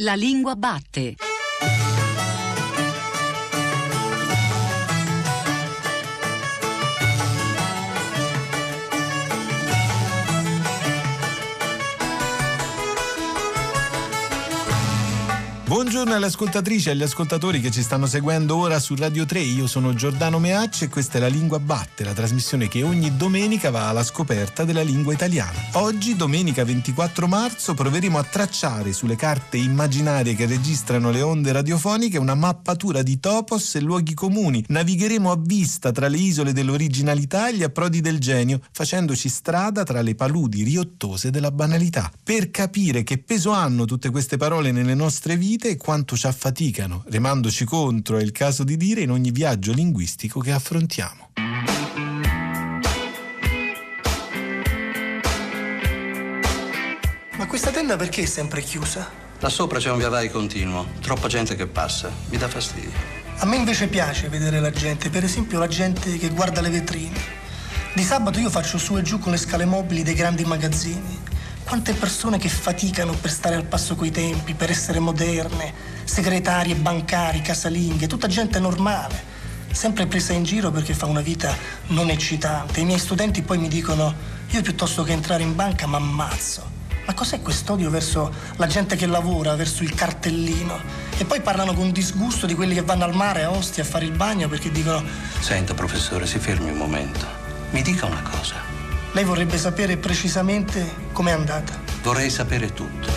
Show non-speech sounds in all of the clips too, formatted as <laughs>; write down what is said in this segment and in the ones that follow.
La lingua batte. Buongiorno alle ascoltatrici e agli ascoltatori che ci stanno seguendo ora su Radio 3. Io sono Giordano Meacci e questa è La Lingua Batte, la trasmissione che ogni domenica va alla scoperta della lingua italiana. Oggi, domenica 24 marzo, proveremo a tracciare sulle carte immaginarie che registrano le onde radiofoniche una mappatura di topos e luoghi comuni. Navigheremo a vista tra le isole dell'originalità e gli approdi del genio, facendoci strada tra le paludi riottose della banalità. Per capire che peso hanno tutte queste parole nelle nostre vite, vite e quanto ci affaticano, remandoci contro, è il caso di dire, in ogni viaggio linguistico che affrontiamo. Ma questa tenda perché è sempre chiusa? Là sopra c'è un via vai continuo, troppa gente che passa, mi dà fastidio. A me invece piace vedere la gente, per esempio la gente che guarda le vetrine. Di sabato io faccio su e giù con le scale mobili dei grandi magazzini quante persone che faticano per stare al passo coi tempi, per essere moderne, segretarie, bancari, casalinghe, tutta gente normale, sempre presa in giro perché fa una vita non eccitante. I miei studenti poi mi dicono, io piuttosto che entrare in banca mi ammazzo. Ma cos'è quest'odio verso la gente che lavora, verso il cartellino? E poi parlano con disgusto di quelli che vanno al mare a Ostia a fare il bagno perché dicono... Senta professore, si fermi un momento. Mi dica una cosa. Lei vorrebbe sapere precisamente com'è andata. Vorrei sapere tutto.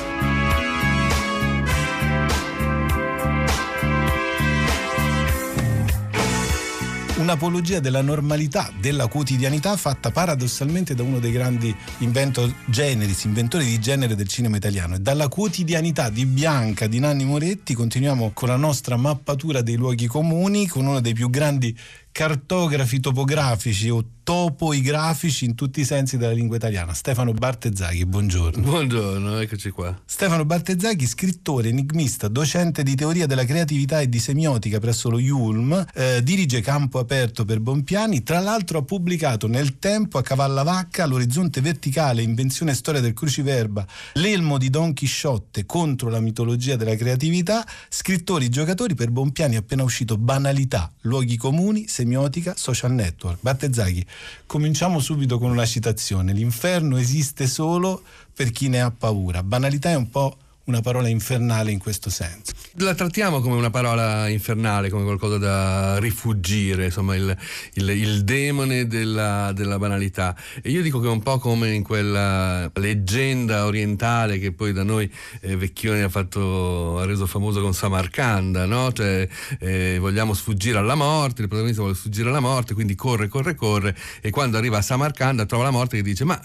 Un'apologia della normalità, della quotidianità fatta paradossalmente da uno dei grandi inventor generis, inventori di genere del cinema italiano. E dalla quotidianità di Bianca, di Nanni Moretti, continuiamo con la nostra mappatura dei luoghi comuni, con uno dei più grandi cartografi topografici o topo i grafici in tutti i sensi della lingua italiana. Stefano Bartezzaghi, buongiorno. Buongiorno, eccoci qua. Stefano Bartezzaghi, scrittore, enigmista, docente di teoria della creatività e di semiotica presso lo IULM, eh, dirige Campo Aperto per Bompiani, tra l'altro ha pubblicato nel tempo a Cavallavacca, L'orizzonte verticale, invenzione e storia del cruciverba, L'elmo di Don Chisciotte contro la mitologia della creatività, scrittori, giocatori per Bompiani appena uscito Banalità, luoghi comuni, semiotica, social network. Bartezzaghi, Cominciamo subito con una citazione. L'inferno esiste solo per chi ne ha paura. Banalità è un po' una parola infernale in questo senso. La trattiamo come una parola infernale, come qualcosa da rifugire, insomma il, il, il demone della, della, banalità. E io dico che è un po' come in quella leggenda orientale che poi da noi eh, Vecchioni ha, fatto, ha reso famoso con Samarcanda, no? Cioè eh, vogliamo sfuggire alla morte, il protagonista vuole sfuggire alla morte, quindi corre, corre, corre e quando arriva a Samarcanda trova la morte che dice ma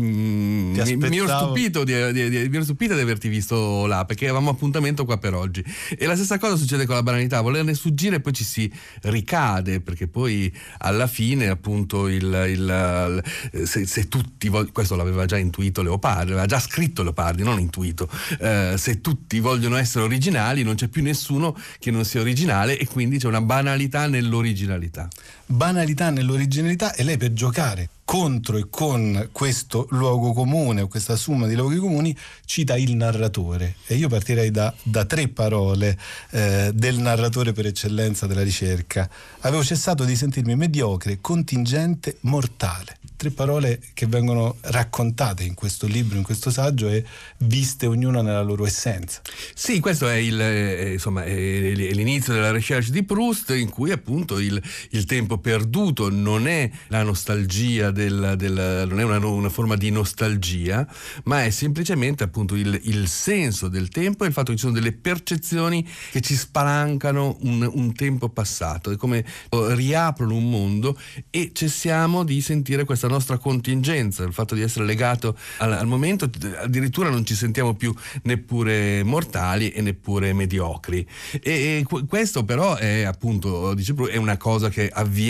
mm, mi, mi, ero stupito di, di, di, mi ero stupito di averti visto là perché avevamo appuntamento qua per oggi. E la stessa cosa succede con la banalità, volerne sfuggire e poi ci si ricade perché poi alla fine appunto il, il, se, se, tutti, questo l'aveva già intuito Leopardi, aveva già scritto Leopardi, non intuito, eh, se tutti vogliono essere originali non c'è più nessuno che non sia originale e quindi c'è una banalità nell'originalità. Banalità nell'originalità e lei per giocare contro e con questo luogo comune o questa somma di luoghi comuni cita il narratore. E io partirei da, da tre parole eh, del narratore per eccellenza della ricerca. Avevo cessato di sentirmi mediocre, contingente, mortale. Tre parole che vengono raccontate in questo libro, in questo saggio e viste ognuna nella loro essenza. Sì, questo è, il, eh, insomma, è l'inizio della recherche di Proust in cui appunto il, il tempo perduto non è la nostalgia, del, del, non è una, una, forma di nostalgia, ma è semplicemente appunto il, il, senso del tempo e il fatto che ci sono delle percezioni che ci spalancano un, un tempo passato, è come riaprono un mondo e cessiamo di sentire questa nostra contingenza, il fatto di essere legato al, al momento, addirittura non ci sentiamo più neppure mortali e neppure mediocri. E, e questo però è appunto, dice, è una cosa che avviene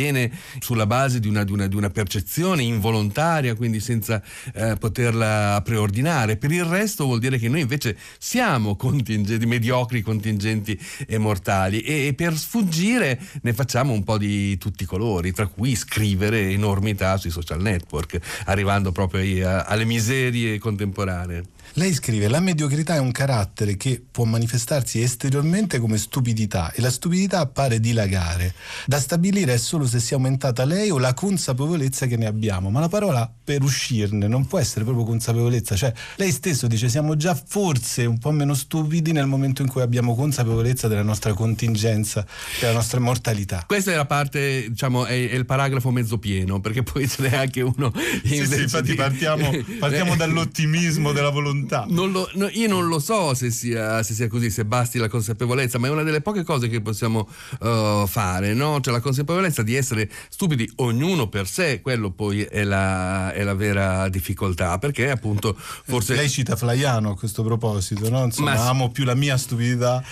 sulla base di una, di una, di una percezione involontaria, quindi senza eh, poterla preordinare. Per il resto vuol dire che noi invece siamo contingenti, mediocri, contingenti e mortali e, e per sfuggire ne facciamo un po' di tutti i colori, tra cui scrivere enormità sui social network, arrivando proprio alle miserie contemporanee. Lei scrive: La mediocrità è un carattere che può manifestarsi esteriormente come stupidità e la stupidità appare dilagare. Da stabilire è solo se sia aumentata lei o la consapevolezza che ne abbiamo, ma la parola per uscirne non può essere proprio consapevolezza, cioè lei stesso dice siamo già forse un po' meno stupidi nel momento in cui abbiamo consapevolezza della nostra contingenza, della nostra mortalità. Questa è la parte, diciamo, è, è il paragrafo mezzo pieno, perché poi ce n'è anche uno sì, sì, infatti di... partiamo, partiamo <laughs> dall'ottimismo della volontà. Non lo, no, io non lo so se sia, se sia, così, se basti la consapevolezza, ma è una delle poche cose che possiamo uh, fare, no? Cioè la consapevolezza di essere stupidi ognuno per sé, quello poi è la, è la vera difficoltà, perché appunto forse... Lei cita Flaiano a questo proposito, no? Insomma, ma... amo più la mia stupidità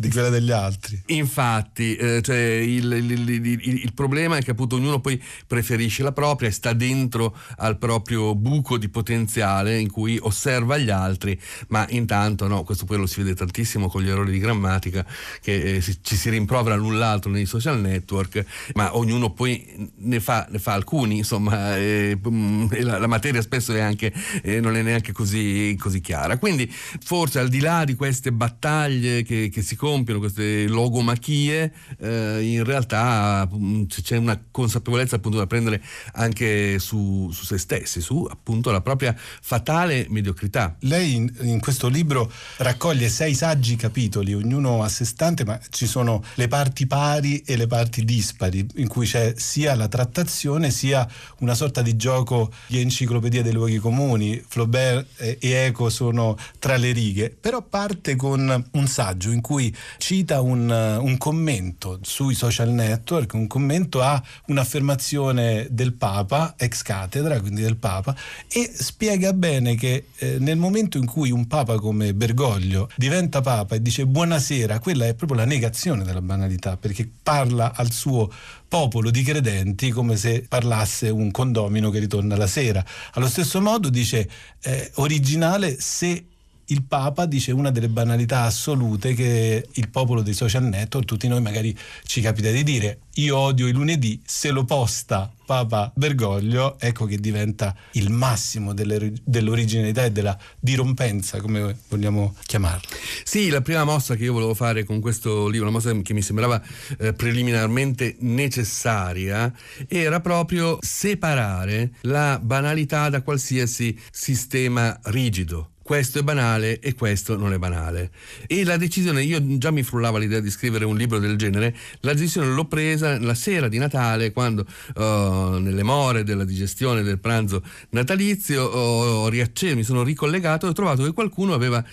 di quella degli altri. Infatti, eh, cioè il, il, il, il, problema è che appunto ognuno poi preferisce la propria sta dentro al proprio buco di potenziale in cui osserva gli altri, ma intanto no, questo poi lo si vede tantissimo con gli errori di grammatica che eh, si, ci si rimprovera l'un l'altro nei social network, ma ognuno poi ne fa, ne fa alcuni, insomma, eh, la, la, materia spesso è anche, eh, non è neanche così, così, chiara. Quindi forse al di là di queste battaglie che, che si compiono queste logomachie, eh, in realtà mm, c'è una consapevolezza appunto da prendere anche su, su, se stessi, su appunto la propria fatale mediocrità. Lei in, in, questo libro raccoglie sei saggi capitoli, ognuno a sé stante, ma ci sono le parti pari e le parti dispari, in cui c'è sia la trattazione sia una sorta di gioco di enciclopedia dei luoghi comuni. Flaubert e Eco sono tra le righe, però parte con un saggio in cui cita un, un, commento sui social network, un commento a un'affermazione del Papa, ex cattedra, quindi del Papa, e spiega bene che eh, nel momento in cui un Papa come Bergoglio diventa Papa e dice buonasera, quella è proprio la negazione della banalità, perché parla al suo popolo di credenti come se parlasse un condomino che ritorna la sera. Allo stesso modo dice eh, originale se il Papa dice una delle banalità assolute che il popolo dei social network, tutti noi magari ci capita di dire, io odio il lunedì, se lo posta Papa Bergoglio, ecco che diventa il massimo delle, dell'originalità e della dirompenza, come vogliamo chiamarla. Sì, la prima mossa che io volevo fare con questo libro, una mossa che mi sembrava eh, preliminarmente necessaria, era proprio separare la banalità da qualsiasi sistema rigido questo è banale e questo non è banale. E la decisione, io già mi frullava l'idea di scrivere un libro del genere, la decisione l'ho presa la sera di Natale, quando uh, nelle more della digestione del pranzo natalizio ho riacceso, mi sono ricollegato e ho trovato che qualcuno aveva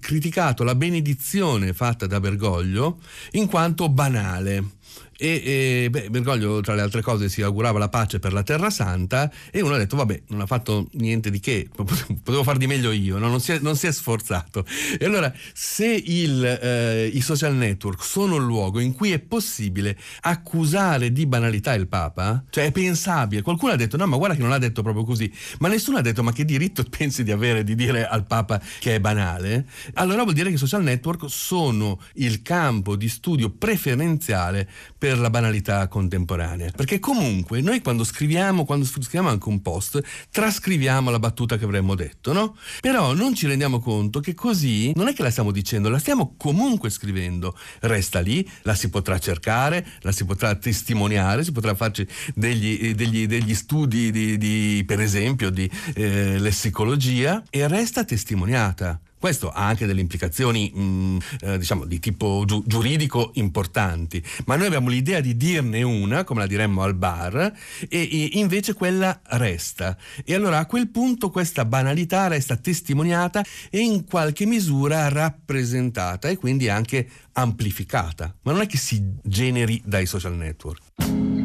criticato la benedizione fatta da Bergoglio in quanto banale. E, e beh, Bergoglio, tra le altre cose, si augurava la pace per la Terra Santa e uno ha detto: Vabbè, non ha fatto niente di che, <laughs> potevo far di meglio io, no? non, si è, non, si è, sforzato. E allora, se il, eh, i social network sono il luogo in cui è possibile accusare di banalità il Papa, cioè è pensabile, qualcuno ha detto: No, ma guarda che non l'ha detto proprio così, ma nessuno ha detto: Ma che diritto <laughs> pensi di avere di dire al Papa che è banale? Allora vuol dire che i social network sono il campo di studio preferenziale per per la banalità contemporanea. Perché comunque noi quando scriviamo, quando scriviamo anche un post, trascriviamo la battuta che avremmo detto, no? Però non ci rendiamo conto che così non è che la stiamo dicendo, la stiamo comunque scrivendo. Resta lì, la si potrà cercare, la si potrà testimoniare, si potrà farci degli, degli, degli studi di, di, per esempio di eh, lessicologia e resta testimoniata. Questo ha anche delle implicazioni mh, mm, eh, diciamo di tipo giu- giuridico importanti, ma noi abbiamo l'idea di dirne una, come la diremmo al bar, e, e invece quella resta. E allora a quel punto questa banalità resta testimoniata e in qualche misura rappresentata e quindi anche amplificata, ma non è che si generi dai social network.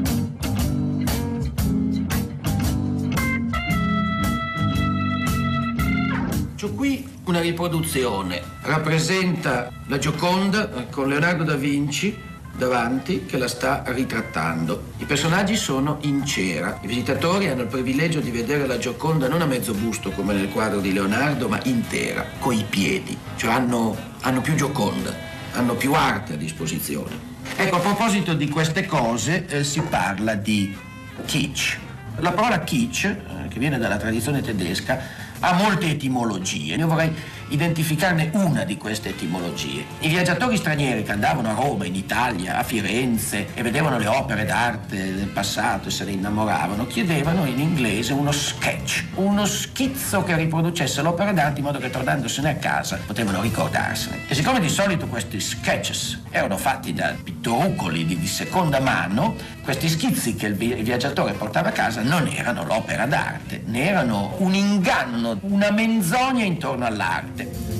C'ho qui una riproduzione, rappresenta la Gioconda con Leonardo da Vinci davanti che la sta ritrattando. I personaggi sono in cera. I visitatori hanno il privilegio di vedere la Gioconda non a mezzo busto come nel quadro di Leonardo, ma intera, coi piedi. Cioè hanno, hanno più Gioconda, hanno più arte a disposizione. Ecco, a proposito di queste cose eh, si parla di kitsch. La parola kitsch, eh, che viene dalla tradizione tedesca, ha molte etimologie. Io vorrei identificarne una di queste etimologie. I viaggiatori stranieri che andavano a Roma, in Italia, a Firenze e vedevano le opere d'arte del passato e se ne innamoravano, chiedevano in inglese uno sketch, uno schizzo che riproducesse l'opera d'arte in modo che tornandosene a casa potevano ricordarsene. E siccome di solito questi sketches erano fatti da pittorucoli di, di seconda mano, questi schizzi che il, vi- il viaggiatore portava a casa non erano l'opera d'arte, ne erano un inganno, una menzogna intorno all'arte. Un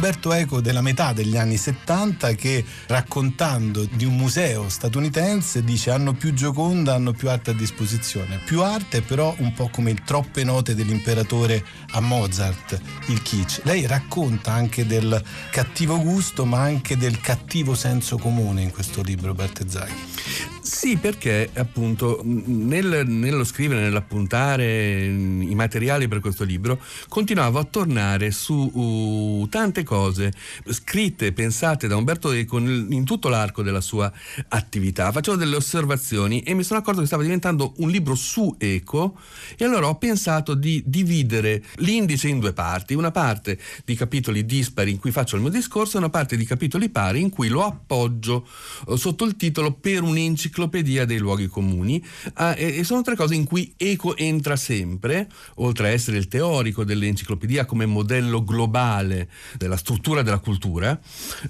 Umberto Eco della metà degli anni 70 che raccontando di un museo statunitense dice hanno più Gioconda, hanno più arte a disposizione. Più arte però un po' come il troppe note dell'imperatore a Mozart, il kitsch. Lei racconta anche del cattivo gusto ma anche del cattivo senso comune in questo libro Bartezzaghi. Sì, perché appunto nel, nello scrivere, nell'appuntare i materiali per questo libro, continuavo a tornare su uh, tante cose scritte, pensate da Umberto Eco in tutto l'arco della sua attività. Facevo delle osservazioni e mi sono accorto che stava diventando un libro su Eco e allora ho pensato di dividere l'indice in due parti, una parte di capitoli dispari in cui faccio il mio discorso e una parte di capitoli pari in cui lo appoggio uh, sotto il titolo per un'enciclopedia dei luoghi comuni ah, e, e, sono tre cose in cui Eco entra sempre, oltre a essere il teorico dell'enciclopedia come modello globale della struttura della cultura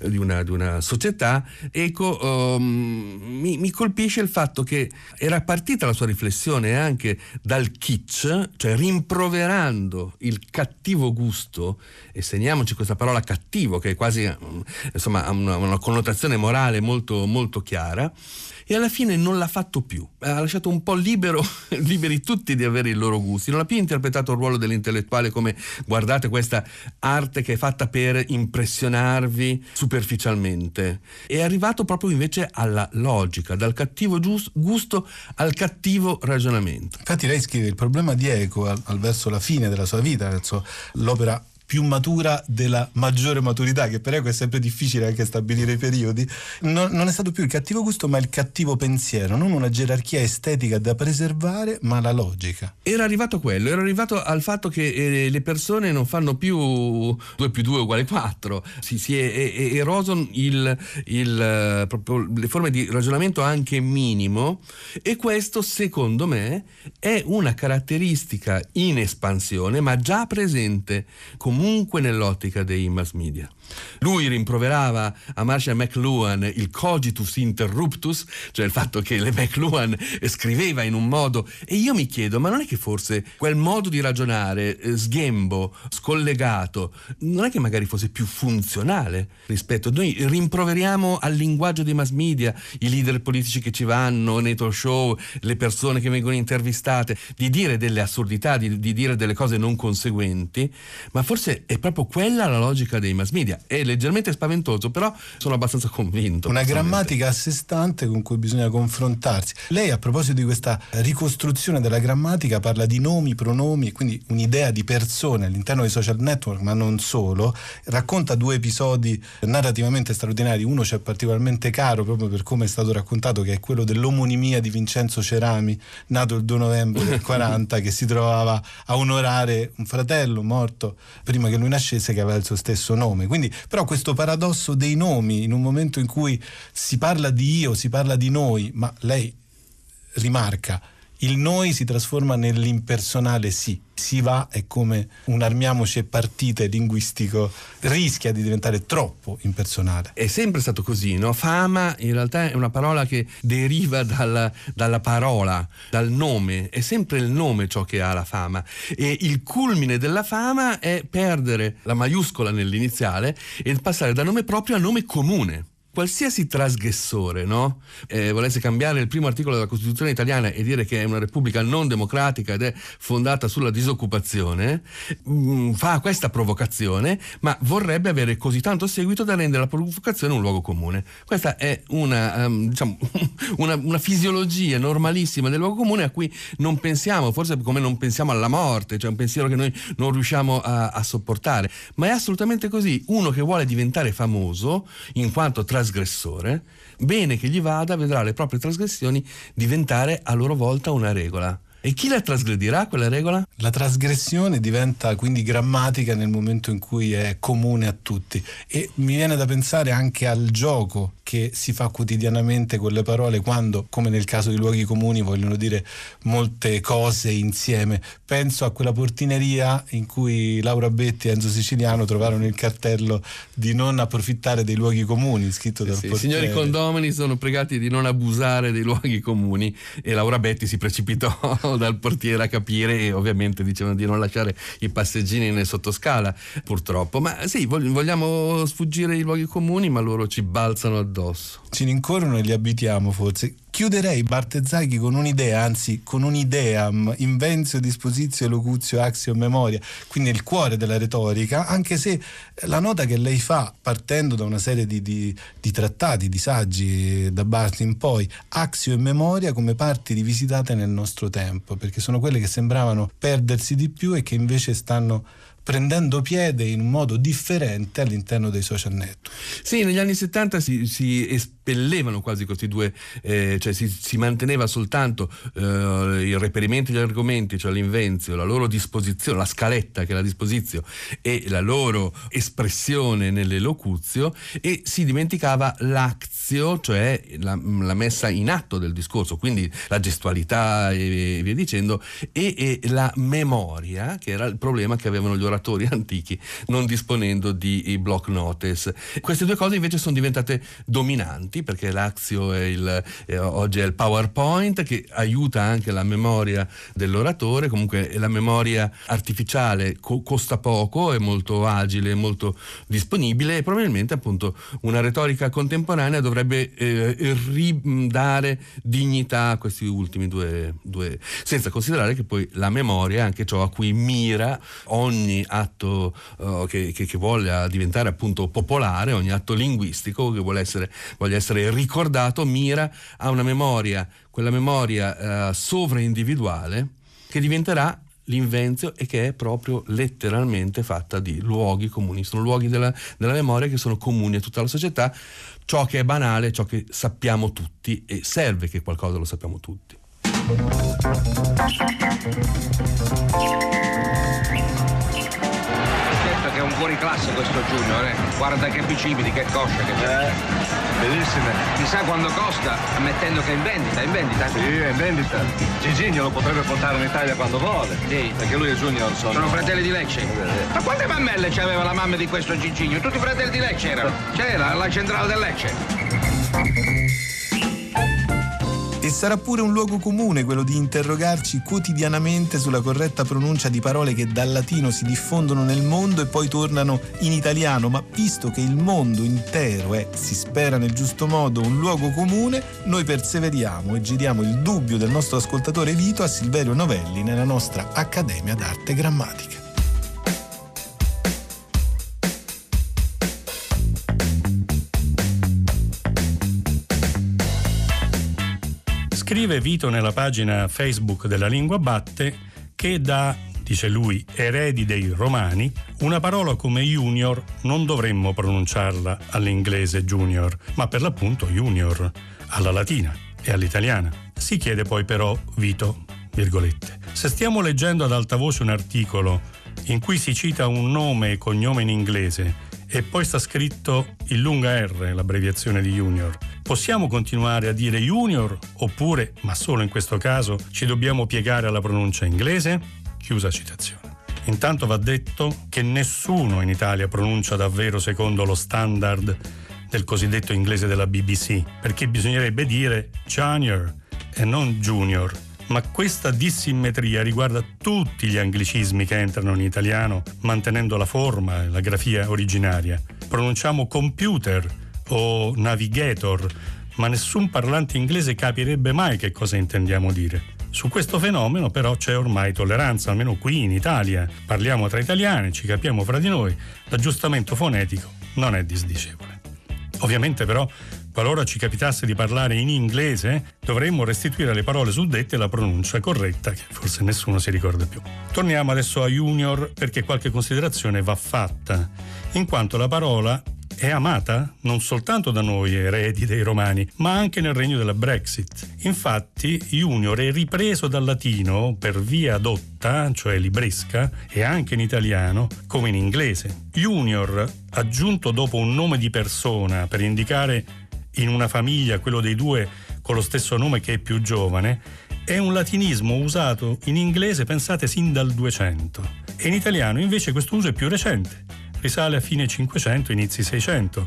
eh, di, una, di, una, società, Eco um, mi, mi, colpisce il fatto che era partita la sua riflessione anche dal kitsch, cioè rimproverando il cattivo gusto, e segniamoci questa parola cattivo che è quasi insomma, ha una, una connotazione morale molto, molto chiara, e alla fine non l'ha fatto più. Ha lasciato un po' libero, <laughs> liberi tutti di avere i loro gusti. Non ha più interpretato il ruolo dell'intellettuale come guardate questa arte che è fatta per impressionarvi superficialmente. È arrivato proprio invece alla logica, dal cattivo gusto al cattivo ragionamento. Infatti lei scrive il problema di Eco al, al verso la fine della sua vita, verso l'opera più matura della maggiore maturità, che per Eco è sempre difficile anche stabilire i periodi, non, non, è stato più il cattivo gusto ma il cattivo pensiero, non una gerarchia estetica da preservare ma la logica. Era arrivato quello, era arrivato al fatto che eh, le persone non fanno più 2 più 2 uguale 4, si, si è, è, è eroso il, il, eh, proprio le forme di ragionamento anche minimo e questo secondo me è una caratteristica in espansione ma già presente comunque comunque nell'ottica dei mass media. Lui rimproverava a Marshall McLuhan il cogitus interruptus, cioè il fatto che le McLuhan scriveva in un modo e io mi chiedo, ma non è che forse quel modo di ragionare eh, sghembo, scollegato, non è che magari fosse più funzionale rispetto? Noi rimproveriamo al linguaggio dei mass media, i leader politici che ci vanno nei talk show, le persone che vengono intervistate, di dire delle assurdità, di, di dire delle cose non conseguenti, ma forse è proprio quella la logica dei mass media è leggermente spaventoso, però sono abbastanza convinto. Una grammatica a sé stante con cui bisogna confrontarsi. Lei a proposito di questa ricostruzione della grammatica parla di nomi, pronomi, quindi un'idea di persone all'interno dei social network, ma non solo. Racconta due episodi narrativamente straordinari. Uno c'è particolarmente caro proprio per come è stato raccontato, che è quello dell'omonimia di Vincenzo Cerami, nato il 2 novembre del <laughs> 40, che si trovava a onorare un fratello morto prima che lui nascesse che aveva il suo stesso nome. Quindi però questo paradosso dei nomi, in un momento in cui si parla di io, si parla di noi, ma lei rimarca, il noi si trasforma nell'impersonale sì si va è come un armiamoci e partite linguistico rischia di diventare troppo impersonale. È sempre stato così, no? Fama in realtà è una parola che deriva dalla, dalla parola, dal nome, è sempre il nome ciò che ha la fama e il culmine della fama è perdere la maiuscola nell'iniziale e passare da nome proprio a nome comune qualsiasi trasgressore no? eh, volesse cambiare il primo articolo della Costituzione italiana e dire che è una repubblica non democratica ed è fondata sulla disoccupazione, mh, mm, fa questa provocazione, ma vorrebbe avere così tanto seguito da rendere la provocazione un luogo comune. Questa è una, um, diciamo, <laughs> una, una fisiologia normalissima del luogo comune a cui non pensiamo, forse come non pensiamo alla morte, cioè un pensiero che noi non riusciamo a, a sopportare, ma è assolutamente così. Uno che vuole diventare famoso, in quanto trasgressore, trasgressore, bene che gli vada, vedrà le proprie trasgressioni diventare a loro volta una regola. E chi la trasgredirà quella regola? La trasgressione diventa quindi grammatica nel momento in cui è comune a tutti e mi viene da pensare anche al gioco che si fa quotidianamente con le parole quando, come nel caso di luoghi comuni, vogliono dire molte cose insieme. Penso a quella portineria in cui Laura Betti e Enzo Siciliano trovarono il cartello di non approfittare dei luoghi comuni scritto dal sì, portiere. I signori condomini sono pregati di non abusare dei luoghi comuni e Laura Betti si precipitò dal portiere a capire e ovviamente dicevano di non lasciare i passeggini nel sottoscala purtroppo. Ma sì vogliamo sfuggire i luoghi comuni ma loro ci balzano addosso ci rincorrono e li abitiamo forse. Chiuderei Bartezzaghi con un'idea, anzi con un'idea, invenzio, disposizio, locuzio, axio, memoria, quindi il cuore della retorica, anche se la nota che lei fa partendo da una serie di, di, di trattati, di saggi da Barthes in poi, axio e memoria come parti rivisitate nel nostro tempo, perché sono quelle che sembravano perdersi di più e che invece stanno prendendo piede in un modo differente all'interno dei social network. Sì, negli anni 70 si, si espellevano quasi questi due, eh, cioè si, si, manteneva soltanto eh, il reperimento degli argomenti, cioè l'invenzio, la loro disposizione, la scaletta che è la disposizione e la loro espressione nell'elocuzio e si dimenticava l'azio, cioè la, la, messa in atto del discorso, quindi la gestualità e via dicendo, e, e la memoria, che era il problema che avevano gli oratori <laughs> antichi, non disponendo di block notice. Queste due cose invece sono diventate dominanti perché l'Axio è il, eh, oggi è il PowerPoint che aiuta anche la memoria dell'oratore, comunque la memoria artificiale co- costa poco, è molto agile, molto disponibile e probabilmente appunto una retorica contemporanea dovrebbe eh, ridare dignità a questi ultimi due, due, senza considerare che poi la memoria è anche ciò a cui mira ogni atto uh, che, che, che, voglia diventare appunto popolare, ogni atto linguistico che vuole essere, voglia essere ricordato, mira a una memoria, quella memoria uh, sovraindividuale che diventerà l'invenzio e che è proprio letteralmente fatta di luoghi comuni, sono luoghi della, della, memoria che sono comuni a tutta la società, ciò che è banale, ciò che sappiamo tutti e serve che qualcosa lo sappiamo tutti fuori classe questo Junior, eh? Guarda che bicipiti, che coscia che c'è. Eh, bellissime. Chissà quando costa, ammettendo che è in vendita, è in vendita? Sì, è in vendita. Giginio lo potrebbe portare in Italia quando vuole. Sì. Perché lui e Junior sono... Sono fratelli di Lecce. Eh. Ma quante mammelle c'aveva la mamma di questo Giginio? Tutti fratelli di Lecce erano. C'era la centrale del Lecce. E sarà pure un luogo comune quello di interrogarci quotidianamente sulla corretta pronuncia di parole che dal latino si diffondono nel mondo e poi tornano in italiano, ma visto che il mondo intero è, si spera nel giusto modo, un luogo comune, noi perseveriamo e giriamo il dubbio del nostro ascoltatore Vito a Silverio Novelli nella nostra Accademia d'Arte Grammatica. Scrive Vito nella pagina Facebook della Lingua Batte che da, dice lui, eredi dei romani, una parola come junior non dovremmo pronunciarla all'inglese junior, ma per l'appunto junior, alla latina e all'italiana. Si chiede poi però, Vito, virgolette, se stiamo leggendo ad alta voce un articolo in cui si cita un nome e cognome in inglese e poi sta scritto il lunga R, l'abbreviazione di junior. Possiamo continuare a dire junior oppure, ma solo in questo caso, ci dobbiamo piegare alla pronuncia inglese? Chiusa citazione. Intanto va detto che nessuno in Italia pronuncia davvero secondo lo standard del cosiddetto inglese della BBC, perché bisognerebbe dire junior e non junior ma questa dissimmetria riguarda tutti gli anglicismi che entrano in italiano mantenendo la forma e la grafia originaria. Pronunciamo computer o navigator, ma nessun parlante inglese capirebbe mai che cosa intendiamo dire. Su questo fenomeno però c'è ormai tolleranza, almeno qui in Italia. Parliamo tra italiani, ci capiamo fra di noi, l'aggiustamento fonetico non è disdicevole. Ovviamente però Qualora ci capitasse di parlare in inglese, dovremmo restituire alle parole suddette la pronuncia corretta, che forse nessuno si ricorda più. Torniamo adesso a junior perché qualche considerazione va fatta, in quanto la parola è amata non soltanto da noi eredi dei romani, ma anche nel regno della Brexit. Infatti, Junior è ripreso dal latino per via adotta, cioè libresca, e anche in italiano, come in inglese. Junior, aggiunto dopo un nome di persona per indicare in una famiglia quello dei due con lo stesso nome che è più giovane, è un latinismo usato in inglese, pensate, sin dal 200. E in italiano invece questo uso è più recente risale a fine 500, inizi 600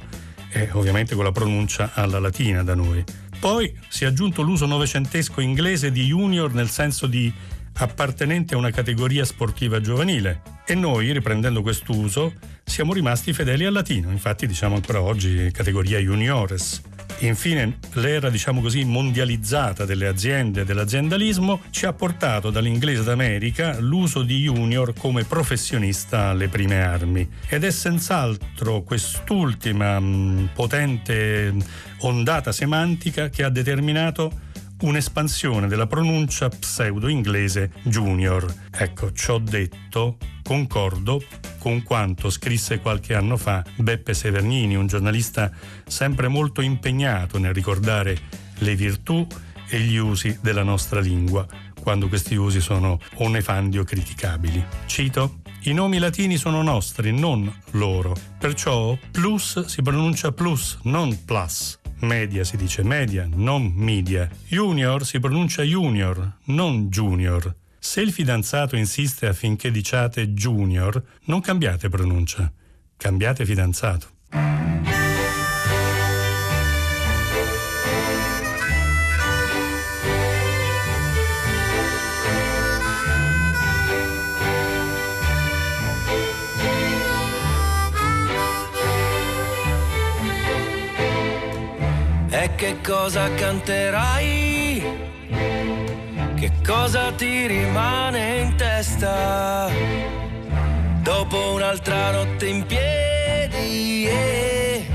e ovviamente con la pronuncia alla latina da noi. Poi si è aggiunto l'uso novecentesco inglese di junior nel senso di appartenente a una categoria sportiva giovanile e noi, riprendendo quest'uso, siamo rimasti fedeli al latino, infatti diciamo ancora oggi categoria juniores. Infine, l'era, diciamo così, mondializzata delle aziende e dell'aziendalismo ci ha portato dall'inglese d'America l'uso di junior come professionista alle prime armi. Ed è senz'altro quest'ultima mh, potente ondata semantica che ha determinato un'espansione della pronuncia pseudo-inglese junior. Ecco, ciò detto, concordo con quanto scrisse qualche anno fa Beppe Severnini, un giornalista sempre molto impegnato nel ricordare le virtù e gli usi della nostra lingua, quando questi usi sono o nefandi o criticabili. Cito i nomi latini sono nostri, non loro. Perciò plus si pronuncia plus, non plus. Media si dice media, non media. Junior si pronuncia junior, non junior. Se il fidanzato insiste affinché diciate junior, non cambiate pronuncia, cambiate fidanzato. E che cosa canterai? Che cosa ti rimane in testa? Dopo un'altra notte in piedi e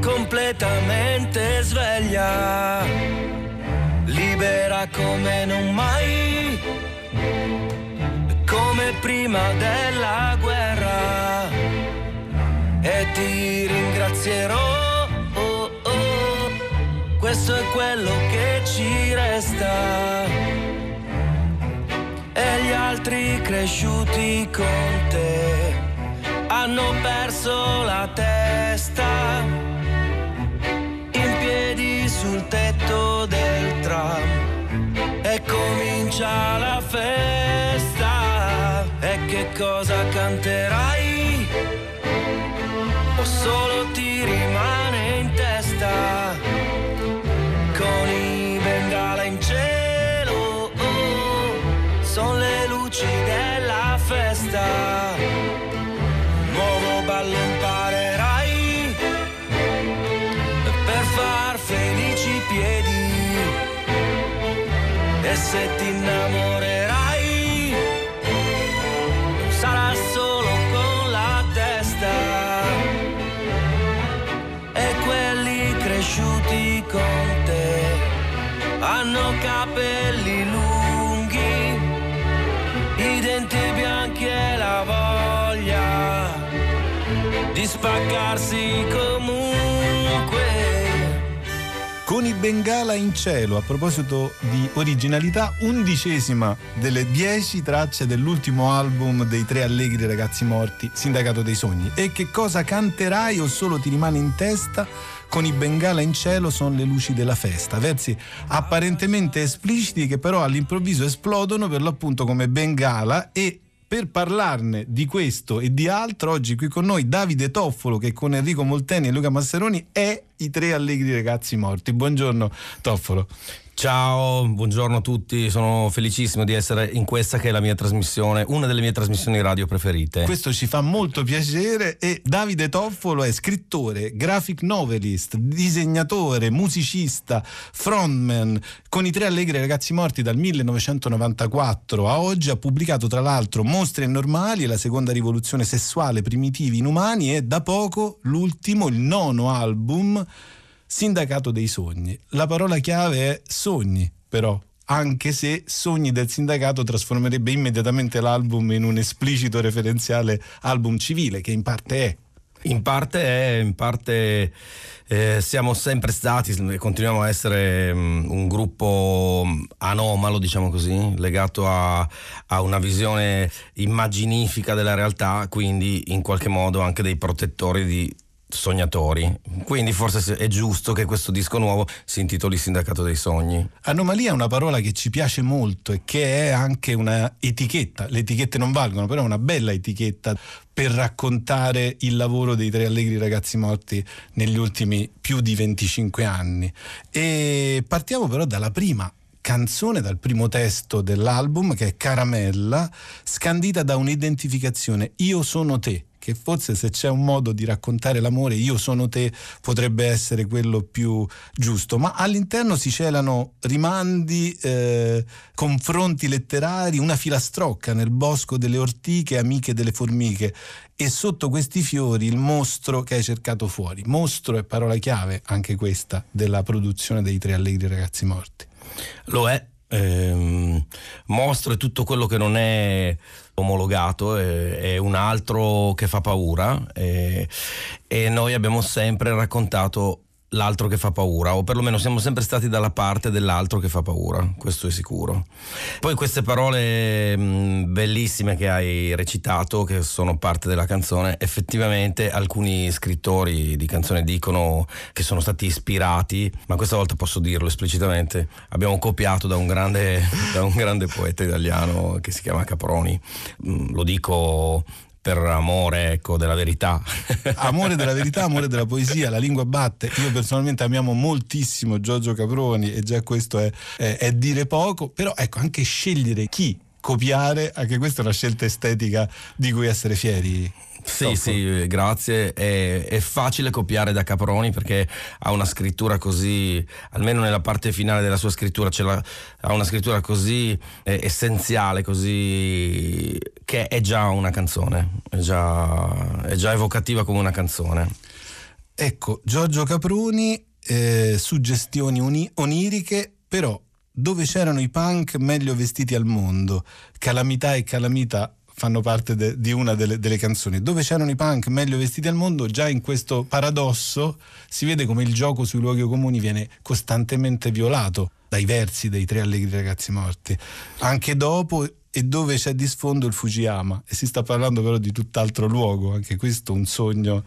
completamente sveglia, libera come non mai, come prima della guerra. E ti ringrazierò questo è quello che ci resta. E gli altri cresciuti con te hanno perso la testa. In piedi sul tetto del tram e comincia la festa. E che cosa canterai? O solo ti rimane in testa? Se ti innamorerai sarà solo con la testa e quelli cresciuti con hanno capelli lunghi, i denti bianchi e la voglia di spaccarsi comunque. I Bengala in cielo, a proposito di originalità, undicesima delle dieci tracce dell'ultimo album dei tre allegri ragazzi morti, Sindacato dei Sogni. E che cosa canterai o solo ti rimane in testa? con i bengala in cielo sono le luci della festa, versi apparentemente espliciti che però all'improvviso esplodono per l'appunto come bengala e per parlarne di questo e di altro, oggi qui con noi Davide Toffolo che con Enrico Molteni e Luca Masseroni è i tre allegri ragazzi morti. Buongiorno Toffolo. Ciao, buongiorno a tutti, sono felicissimo di essere in questa che è la mia trasmissione, una delle mie trasmissioni radio preferite. Questo ci fa molto piacere e Davide Toffolo è scrittore, graphic novelist, disegnatore, musicista, frontman. Con i tre allegri ragazzi morti dal 1994 a oggi ha pubblicato tra l'altro Mostri e Normali la seconda rivoluzione sessuale primitivi inumani e da poco l'ultimo, il nono album Sindacato dei sogni. La parola chiave è sogni, però, anche se Sogni del sindacato trasformerebbe immediatamente l'album in un esplicito referenziale album civile, che in parte è. In parte è, in parte eh, siamo sempre stati e continuiamo a essere um, un gruppo anomalo, diciamo così, legato a, a, una visione immaginifica della realtà, quindi in qualche modo anche dei protettori di sognatori. Quindi forse è giusto che questo disco nuovo si intitoli Sindacato dei Sogni. Anomalia è una parola che ci piace molto e che è anche una etichetta. Le etichette non valgono, però è una bella etichetta per raccontare il lavoro dei tre allegri ragazzi morti negli ultimi più di 25 anni. E partiamo però dalla prima canzone dal primo testo dell'album che è Caramella, scandita da un'identificazione Io sono te che forse se c'è un modo di raccontare l'amore, io sono te, potrebbe essere quello più giusto, ma all'interno si celano rimandi, eh, confronti letterari, una filastrocca nel bosco delle ortiche, amiche delle formiche e sotto questi fiori il mostro che hai cercato fuori. Mostro è parola chiave anche questa della produzione dei tre allegri ragazzi morti. Lo è, ehm, mostro è tutto quello che non è omologato, è, è un altro che fa paura e, e noi abbiamo sempre raccontato l'altro che fa paura, o perlomeno siamo sempre stati dalla parte dell'altro che fa paura, questo è sicuro. Poi queste parole mh, bellissime che hai recitato, che sono parte della canzone, effettivamente alcuni scrittori di canzone dicono che sono stati ispirati, ma questa volta posso dirlo esplicitamente, abbiamo copiato da un grande, <laughs> da un grande poeta italiano che si chiama Caproni, mh, lo dico per amore ecco, della verità. <laughs> amore della verità, amore della poesia, la lingua batte. Io personalmente amiamo moltissimo Giorgio Caproni e già questo è, è, è dire poco, però ecco anche scegliere chi copiare, anche questa è una scelta estetica di cui essere fieri. Sì, sì, grazie. È, è, facile copiare da Caproni perché ha una scrittura così, almeno nella parte finale della sua scrittura, la, ha una scrittura così eh, essenziale, così che è già una canzone, è già, è già evocativa come una canzone. Ecco, Giorgio Caproni, eh, suggestioni uni- oniriche, però dove c'erano i punk meglio vestiti al mondo, calamità e calamita fanno parte de, di una delle, delle, canzoni. Dove c'erano i punk meglio vestiti al mondo, già in questo paradosso si vede come il gioco sui luoghi comuni viene costantemente violato dai versi dei tre allegri ragazzi morti. Anche dopo e dove c'è di sfondo il Fujiyama e si sta parlando però di tutt'altro luogo, anche questo un sogno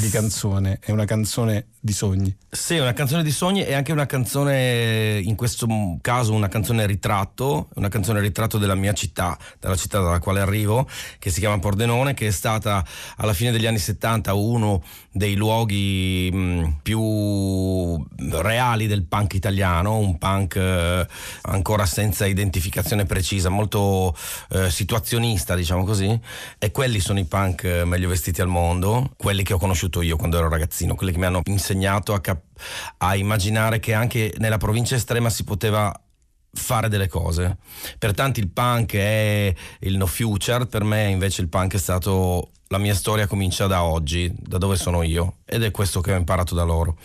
di canzone, è una canzone di sogni. Sì, una canzone di sogni e anche una canzone, in questo caso una canzone ritratto, una canzone ritratto della mia città, dalla città dalla quale arrivo, che si chiama Pordenone, che è stata alla fine degli anni 70 uno dei luoghi più reali del punk italiano, un punk eh, ancora senza identificazione precisa, molto eh, situazionista, diciamo così, e quelli sono i punk eh, meglio vestiti al mondo, quelli che ho conosciuto io quando ero ragazzino, quelli che mi hanno insegnato a, cap- a immaginare che anche nella provincia estrema si poteva fare delle cose. Per tanti il punk è il no future, per me invece il punk è stato la mia storia comincia da oggi, da dove sono io ed è questo che ho imparato da loro.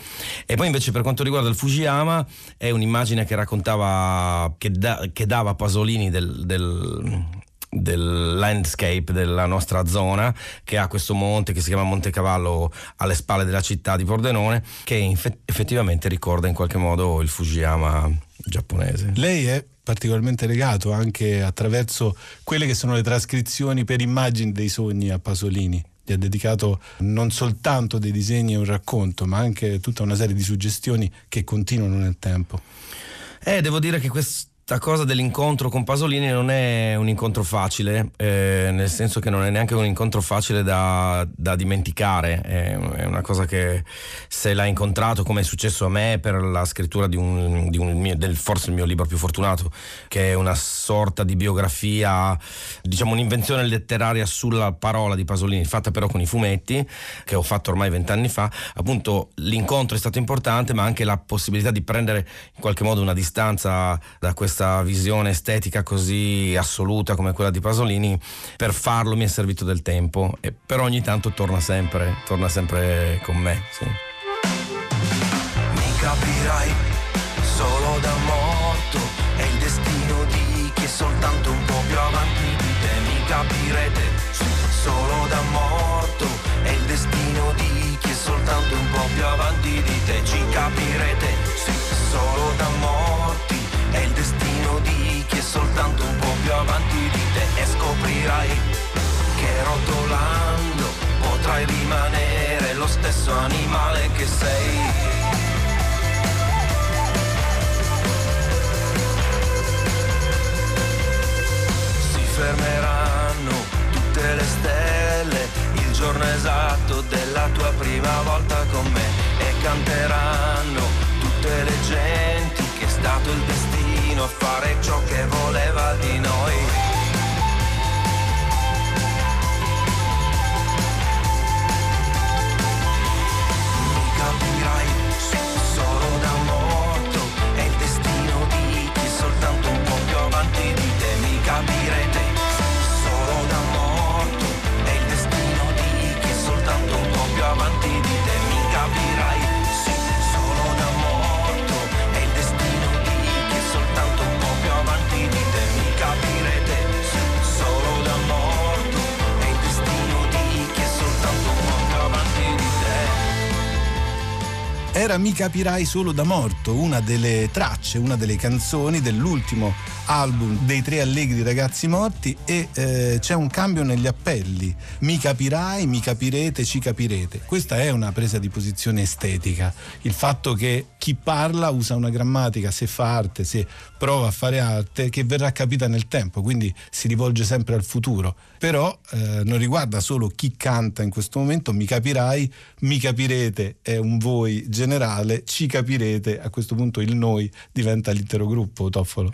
E poi invece per quanto riguarda il Fujiyama è un'immagine che raccontava, che, da, che dava Pasolini del, del del landscape della nostra zona che ha questo monte che si chiama Monte Cavallo alle spalle della città di Pordenone che effettivamente ricorda in qualche modo il Fujiyama giapponese. Lei è particolarmente legato anche attraverso quelle che sono le trascrizioni per immagini dei sogni a Pasolini gli ha dedicato non soltanto dei disegni e un racconto, ma anche tutta una serie di suggestioni che continuano nel tempo. Eh, devo dire che questo questa cosa dell'incontro con Pasolini non è un incontro facile, eh, nel senso che non è neanche un incontro facile da, da dimenticare, è, è, una cosa che se l'ha incontrato come è successo a me per la scrittura di un, di un mio, del, forse il mio libro più fortunato, che è una sorta di biografia, diciamo un'invenzione letteraria sulla parola di Pasolini, fatta però con i fumetti, che ho fatto ormai vent'anni fa, appunto l'incontro è stato importante, ma anche la possibilità di prendere in qualche modo una distanza da questa questa visione estetica così assoluta come quella di Pasolini, per farlo mi è servito del tempo, e però ogni tanto torna sempre, torna sempre con me. Sì. Mi capirai solo da morto, è il destino di chi è soltanto un po' più avanti di te, mi capirete solo da morto, è il destino di te, ci capirete, solo da morti. È il destino di chi è soltanto un po' più avanti di te e scoprirai che rotolando potrai rimanere lo stesso animale che sei. Si fermeranno tutte le stelle il giorno esatto della tua prima volta con me e canteranno tutte le genti che è stato il destino a fare ciò che voleva di noi. Mi capirai solo da morto, una delle tracce, una delle canzoni dell'ultimo album dei tre allegri ragazzi morti e eh, c'è un cambio negli appelli. Mi capirai, mi capirete, ci capirete. Questa è una presa di posizione estetica. Il fatto che chi parla usa una grammatica, se fa arte, se prova a fare arte, che verrà capita nel tempo, quindi si rivolge sempre al futuro. Però eh, non riguarda solo chi canta in questo momento, mi capirai, mi capirete è un voi generale, ci capirete, a questo punto il noi diventa l'intero gruppo, Toffolo.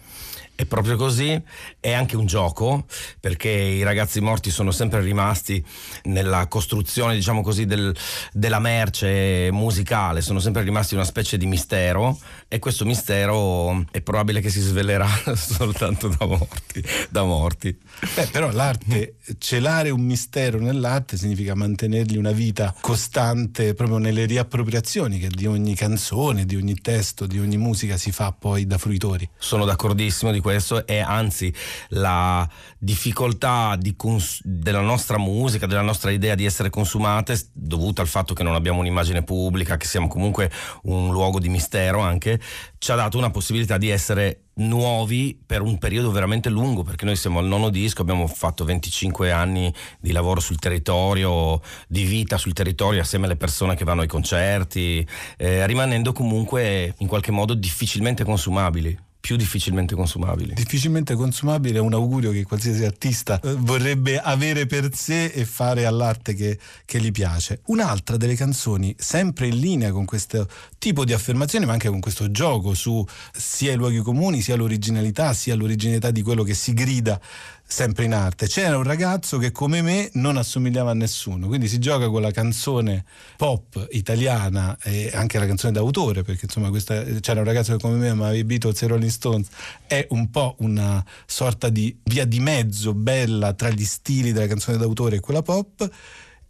È proprio così, è anche un gioco, perché i ragazzi morti sono sempre rimasti nella costruzione, diciamo così, del- della merce musicale, sono sempre rimasti una specie di mistero e questo mistero è probabile che si svelerà <laughs> soltanto da morti. Da morti. Beh, però l'arte, celare un mistero nell'arte significa mantenergli una vita costante proprio nelle riappropriazioni che di ogni canzone, di ogni testo, di ogni musica si fa poi da fruitori. Sono d'accordissimo di questo e anzi la difficoltà di cons- della nostra musica, della nostra idea di essere consumate, dovuta al fatto che non abbiamo un'immagine pubblica, che siamo comunque un luogo di mistero anche, ci ha dato una possibilità di essere nuovi per un periodo veramente lungo perché noi siamo al nono disco abbiamo fatto 25 anni di lavoro sul territorio di vita sul territorio assieme alle persone che vanno ai concerti eh, rimanendo comunque in qualche modo difficilmente consumabili più difficilmente consumabili Difficilmente consumabile è un augurio che qualsiasi artista eh, vorrebbe avere per sé e fare all'arte che, che gli piace. Un'altra delle canzoni, sempre in linea con questo tipo di affermazione, ma anche con questo gioco su sia i luoghi comuni, sia l'originalità, sia l'originalità di quello che si grida sempre in arte. C'era un ragazzo che come me non assomigliava a nessuno, quindi si gioca con la canzone pop italiana e anche la canzone d'autore, perché insomma questa, c'era un ragazzo che come me amava i Beatles e Rolling Stones, è un po' una sorta di via di mezzo bella tra gli stili della canzone d'autore e quella pop.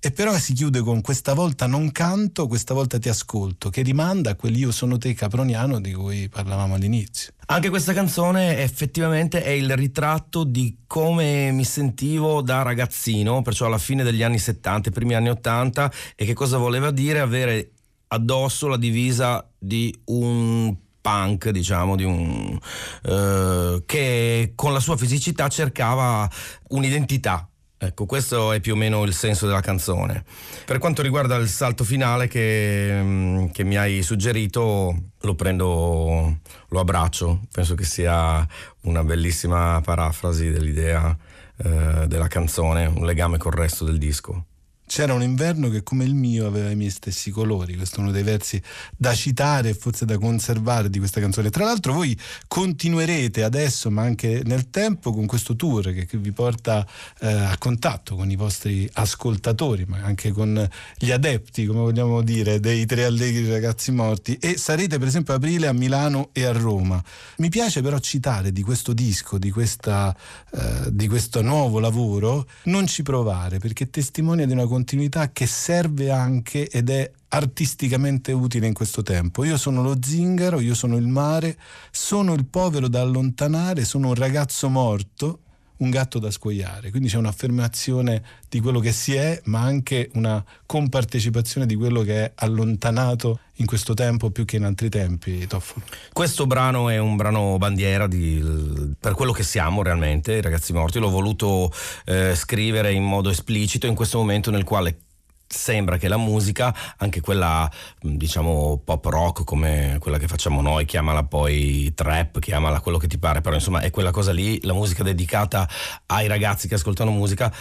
E però si chiude con questa volta non canto, questa volta ti ascolto, che rimanda a quell'Io sono te caproniano di cui parlavamo all'inizio. Anche questa canzone effettivamente è il ritratto di come mi sentivo da ragazzino, perciò alla fine degli anni 70, primi anni 80, e che cosa voleva dire avere addosso la divisa di un punk, diciamo, di un, eh, che con la sua fisicità cercava un'identità. Ecco, questo è più o meno il senso della canzone. Per quanto riguarda il salto finale che, mm, che mi hai suggerito, lo prendo, lo abbraccio. Penso che sia una bellissima parafrasi dell'idea eh, della canzone, un legame col resto del disco. C'era un inverno che come il mio aveva i miei stessi colori, questo è uno dei versi da citare e forse da conservare di questa canzone. Tra l'altro voi continuerete adesso ma anche nel tempo con questo tour che, vi porta eh, a contatto con i vostri ascoltatori ma anche con gli adepti, come vogliamo dire, dei tre allegri ragazzi morti e sarete per esempio a aprile a Milano e a Roma. Mi piace però citare di questo disco, di, questa, eh, di questo nuovo lavoro, non ci provare perché testimonia di una continuità che serve anche ed è artisticamente utile in questo tempo. Io sono lo zingaro, io sono il mare, sono il povero da allontanare, sono un ragazzo morto, un gatto da scuoiare, quindi c'è un'affermazione di quello che si è, ma anche una compartecipazione di quello che è allontanato in questo tempo più che in altri tempi, Toffolo. Questo brano è un brano bandiera di, per quello che siamo realmente, i ragazzi morti. L'ho voluto eh, scrivere in modo esplicito in questo momento nel quale sembra che la musica, anche quella diciamo pop rock come quella che facciamo noi, chiamala poi trap, chiamala quello che ti pare, però insomma è quella cosa lì, la musica dedicata ai ragazzi che ascoltano musica,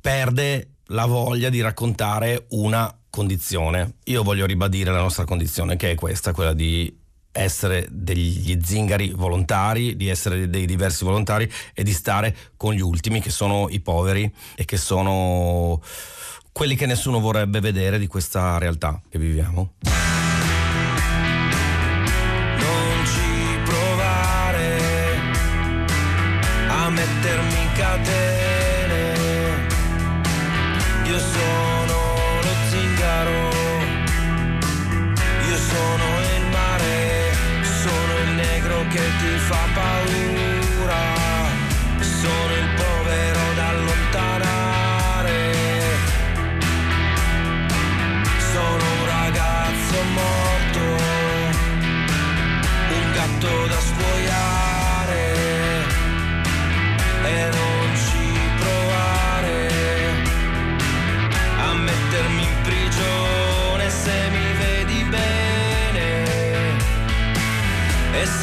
perde la voglia di raccontare una condizione. Io voglio ribadire la nostra condizione che è questa, quella di essere degli zingari volontari, di essere dei diversi volontari e di stare con gli ultimi che sono i poveri e che sono quelli che nessuno vorrebbe vedere di questa realtà che viviamo.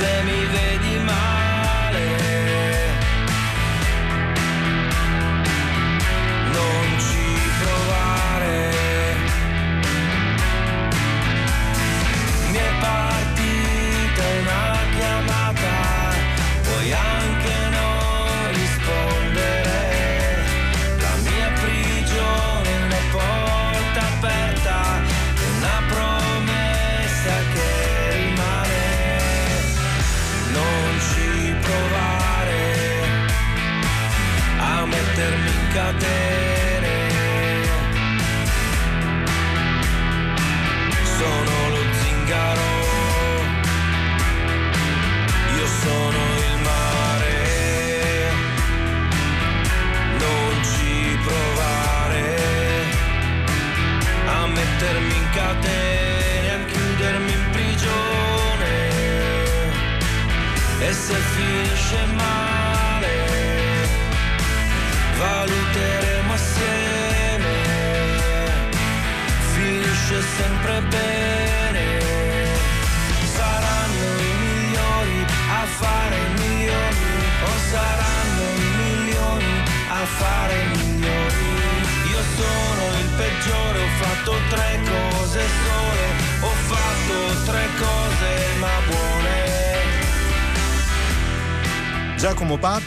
E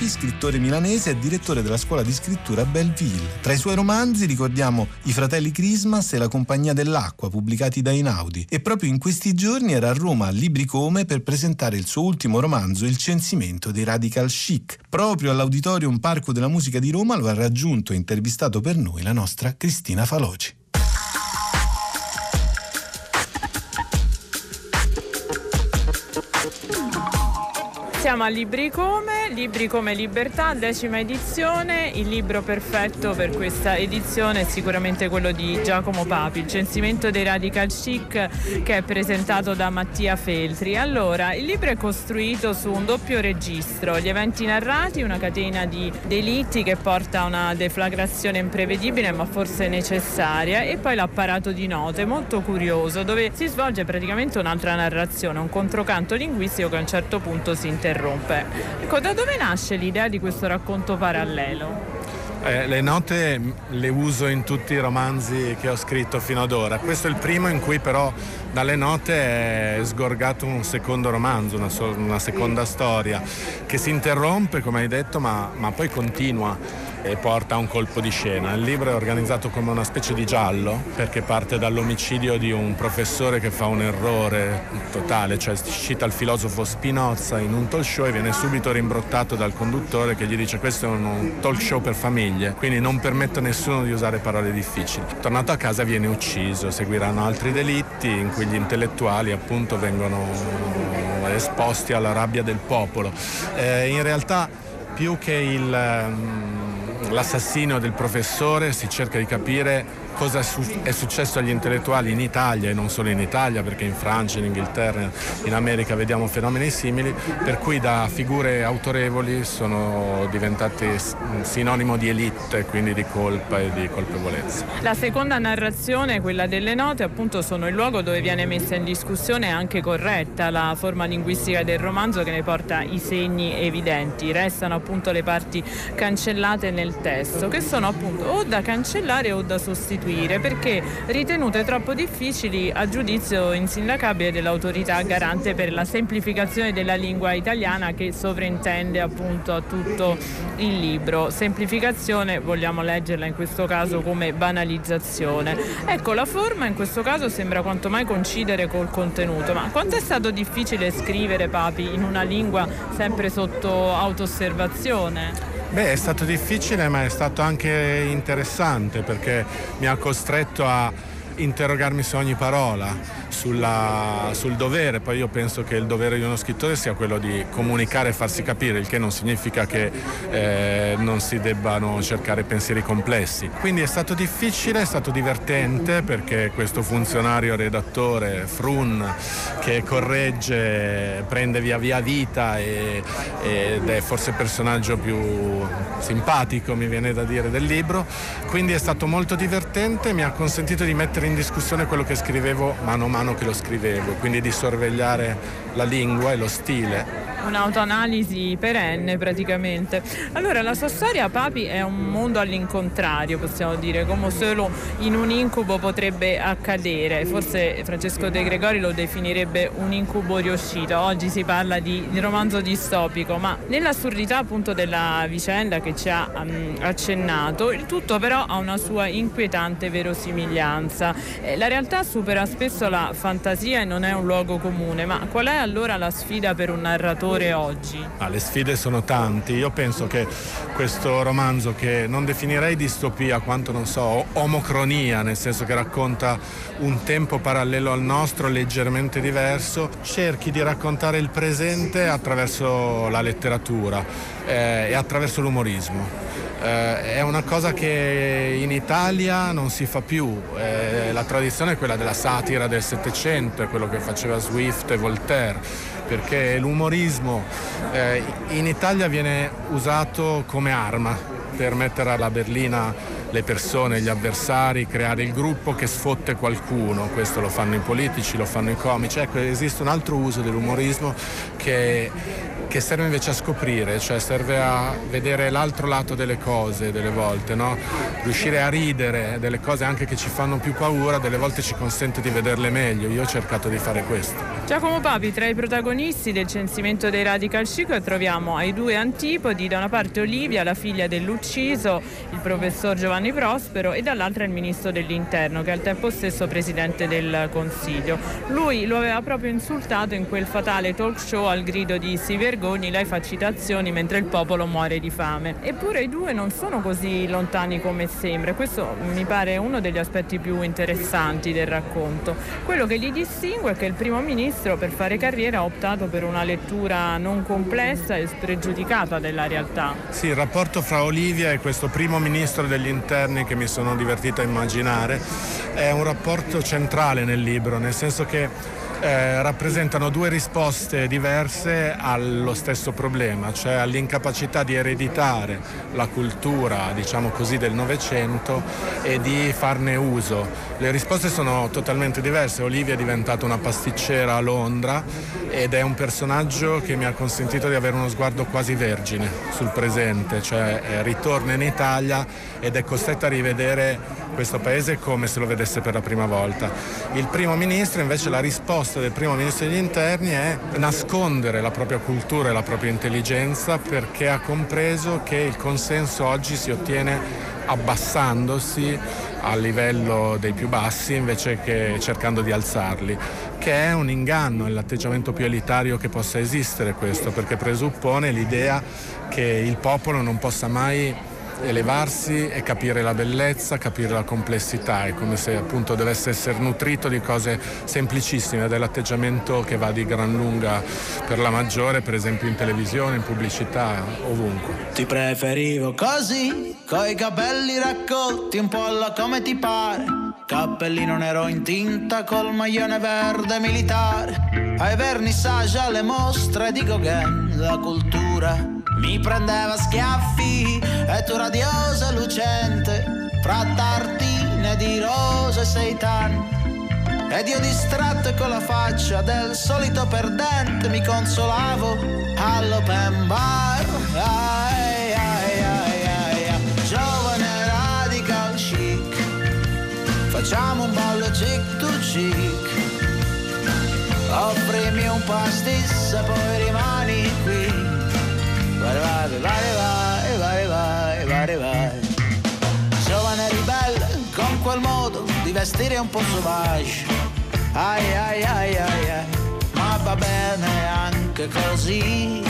Scrittore milanese e direttore della scuola di scrittura Belleville. Tra i suoi romanzi ricordiamo I fratelli Christmas e La compagnia dell'acqua, pubblicati da Inaudi. E proprio in questi giorni era a Roma a Libri Come per presentare il suo ultimo romanzo Il censimento dei radical chic. Proprio all'Auditorium Parco della Musica di Roma lo ha raggiunto e intervistato per noi la nostra Cristina Faloci. Siamo a Libri Libri Come Libertà, decima edizione. Il libro perfetto per questa edizione è sicuramente quello di Giacomo Papi, Il censimento dei radical chic, che è presentato da Mattia Feltri. Allora, il libro è costruito su un doppio registro, gli eventi narrati, una catena di delitti che porta a una deflagrazione imprevedibile ma forse necessaria, e poi l'apparato di note, molto curioso, dove si svolge praticamente un'altra narrazione, un controcanto linguistico che a un certo punto si interrompe. Ecco, da dove nasce l'idea di questo racconto parallelo? Eh, le note le uso in tutti i romanzi che ho scritto fino ad ora. Questo è il primo in cui però dalle note è sgorgato un secondo romanzo, una, so- una seconda storia che si interrompe, come hai detto, ma, ma poi continua e porta a un colpo di scena. Il libro è organizzato come una specie di giallo perché parte dall'omicidio di un professore che fa un errore totale, cioè cita il filosofo Spinoza in un talk show e viene subito rimbrottato dal conduttore che gli dice questo è un talk show per famiglie, quindi non permetto a nessuno di usare parole difficili. Tornato a casa viene ucciso, seguiranno altri delitti in cui gli intellettuali appunto vengono esposti alla rabbia del popolo. Eh, in realtà più che il, ehm, l'assassino del professore si cerca di capire cosa è successo agli intellettuali in Italia e non solo in Italia, perché in Francia, in Inghilterra, in America vediamo fenomeni simili, per cui da figure autorevoli sono diventate sinonimo di elite, quindi di colpa e di colpevolezza. La seconda narrazione, quella delle note, appunto sono il luogo dove viene messa in discussione anche corretta la forma linguistica del romanzo che ne porta i segni evidenti. Restano appunto le parti cancellate nel testo, che sono appunto o da cancellare o da sostituire sostituire perché ritenute troppo difficili a giudizio insindacabile dell'autorità garante per la semplificazione della lingua italiana che sovrintende appunto a tutto il libro. Semplificazione vogliamo leggerla in questo caso come banalizzazione. Ecco, la forma in questo caso sembra quanto mai coincidere col contenuto, ma quanto è stato difficile scrivere Papi in una lingua sempre sotto autoosservazione? Beh, è stato difficile ma è stato anche interessante perché mi ha costretto a interrogarmi su ogni parola sulla, sul dovere, poi io penso che il dovere di uno scrittore sia quello di comunicare e farsi capire, il che non significa che eh, non si debbano cercare pensieri complessi. Quindi è stato difficile, è stato divertente perché questo funzionario redattore, Frun, che corregge, prende via via vita e, ed è forse il personaggio più simpatico, mi viene da dire, del libro. Quindi è stato molto divertente, mi ha consentito di mettere in discussione quello che scrivevo mano a mano che lo scrivevo, quindi di sorvegliare la lingua e lo stile un'autoanalisi perenne praticamente. Allora la sua storia Papi è un mondo all'incontrario, possiamo dire, come solo in un incubo potrebbe accadere. Forse Francesco De Gregori lo definirebbe un incubo riuscito. Oggi si parla di, di romanzo distopico, ma nell'assurdità appunto della vicenda che ci ha um, accennato, il tutto però ha una sua inquietante verosimiglianza. Eh, la realtà supera spesso la fantasia e non è un luogo comune, ma qual è allora la sfida per un narratore? Lettore oggi? Ah, le sfide sono tante. Io penso che questo romanzo, che non definirei distopia quanto non so, omocronia, nel senso che racconta un tempo parallelo al nostro, leggermente diverso, cerchi di raccontare il presente attraverso la letteratura eh, e attraverso l'umorismo. Eh, è una cosa che in Italia non si fa più, eh, la tradizione è quella della satira del Settecento, è quello che faceva Swift e Voltaire perché l'umorismo eh, in Italia viene usato come arma per mettere alla berlina le persone, gli avversari, creare il gruppo che sfotte qualcuno, questo lo fanno i politici, lo fanno i comici, ecco esiste un altro uso dell'umorismo che che serve invece a scoprire, cioè serve a vedere l'altro lato delle cose delle volte, no? riuscire a ridere delle cose anche che ci fanno più paura, delle volte ci consente di vederle meglio. Io ho cercato di fare questo. Giacomo Papi, tra i protagonisti del censimento dei radical chic troviamo ai due antipodi, da una parte Olivia, la figlia dell'ucciso, il professor Giovanni Prospero, e dall'altra il ministro dell'interno, che è al tempo stesso presidente del Consiglio. Lui lo aveva proprio insultato in quel fatale talk show al grido di si vergogna vergogni, lei fa citazioni mentre il popolo muore di fame. Eppure i due non sono così lontani come sembra. Questo mi pare uno degli aspetti più interessanti del racconto. Quello che li distingue è che il primo ministro per fare carriera ha optato per una lettura non complessa e spregiudicata della realtà. Sì, il rapporto fra Olivia e questo primo ministro degli interni che mi sono divertito a immaginare è un rapporto centrale nel libro, nel senso che eh, rappresentano due risposte diverse allo stesso problema, cioè all'incapacità di ereditare la cultura, diciamo così, del Novecento e di farne uso. Le risposte sono totalmente diverse. Olivia è diventata una pasticcera a Londra ed è un personaggio che mi ha consentito di avere uno sguardo quasi vergine sul presente, cioè eh, ritorna in Italia ed è costretta a rivedere questo paese come se lo vedesse per la prima volta. Il primo ministro invece la risposta del primo ministro degli interni è nascondere la propria cultura e la propria intelligenza perché ha compreso che il consenso oggi si ottiene abbassandosi a livello dei più bassi invece che cercando di alzarli, che è un inganno, è l'atteggiamento più elitario che possa esistere questo, perché presuppone l'idea che il popolo non possa mai elevarsi e capire la bellezza, capire la complessità, è come se appunto dovesse essere nutrito di cose semplicissime, dell'atteggiamento che va di gran lunga per la maggiore, per esempio in televisione, in pubblicità, ovunque. Ti preferivo così, coi capelli raccolti un po' alla come ti pare. Cappellino nero in tinta col maglione verde militare. Ai vernissage alle mostre di Gauguin, la cultura mi prendeva schiaffi e tu radiosa e lucente fra tartine di rose e seitan ed io distratto e con la faccia del solito perdente mi consolavo all'open bar ai, ai, Facciamo un ballo chic to chic. Offrimi un pastis, poi rimani qui. Vai, vai, vai, vai, vai, vai, vai. Giovane ribelle, con quel modo di vestire un po' sauvage. Ai, ai, ai, ai, ai, ma va bene anche così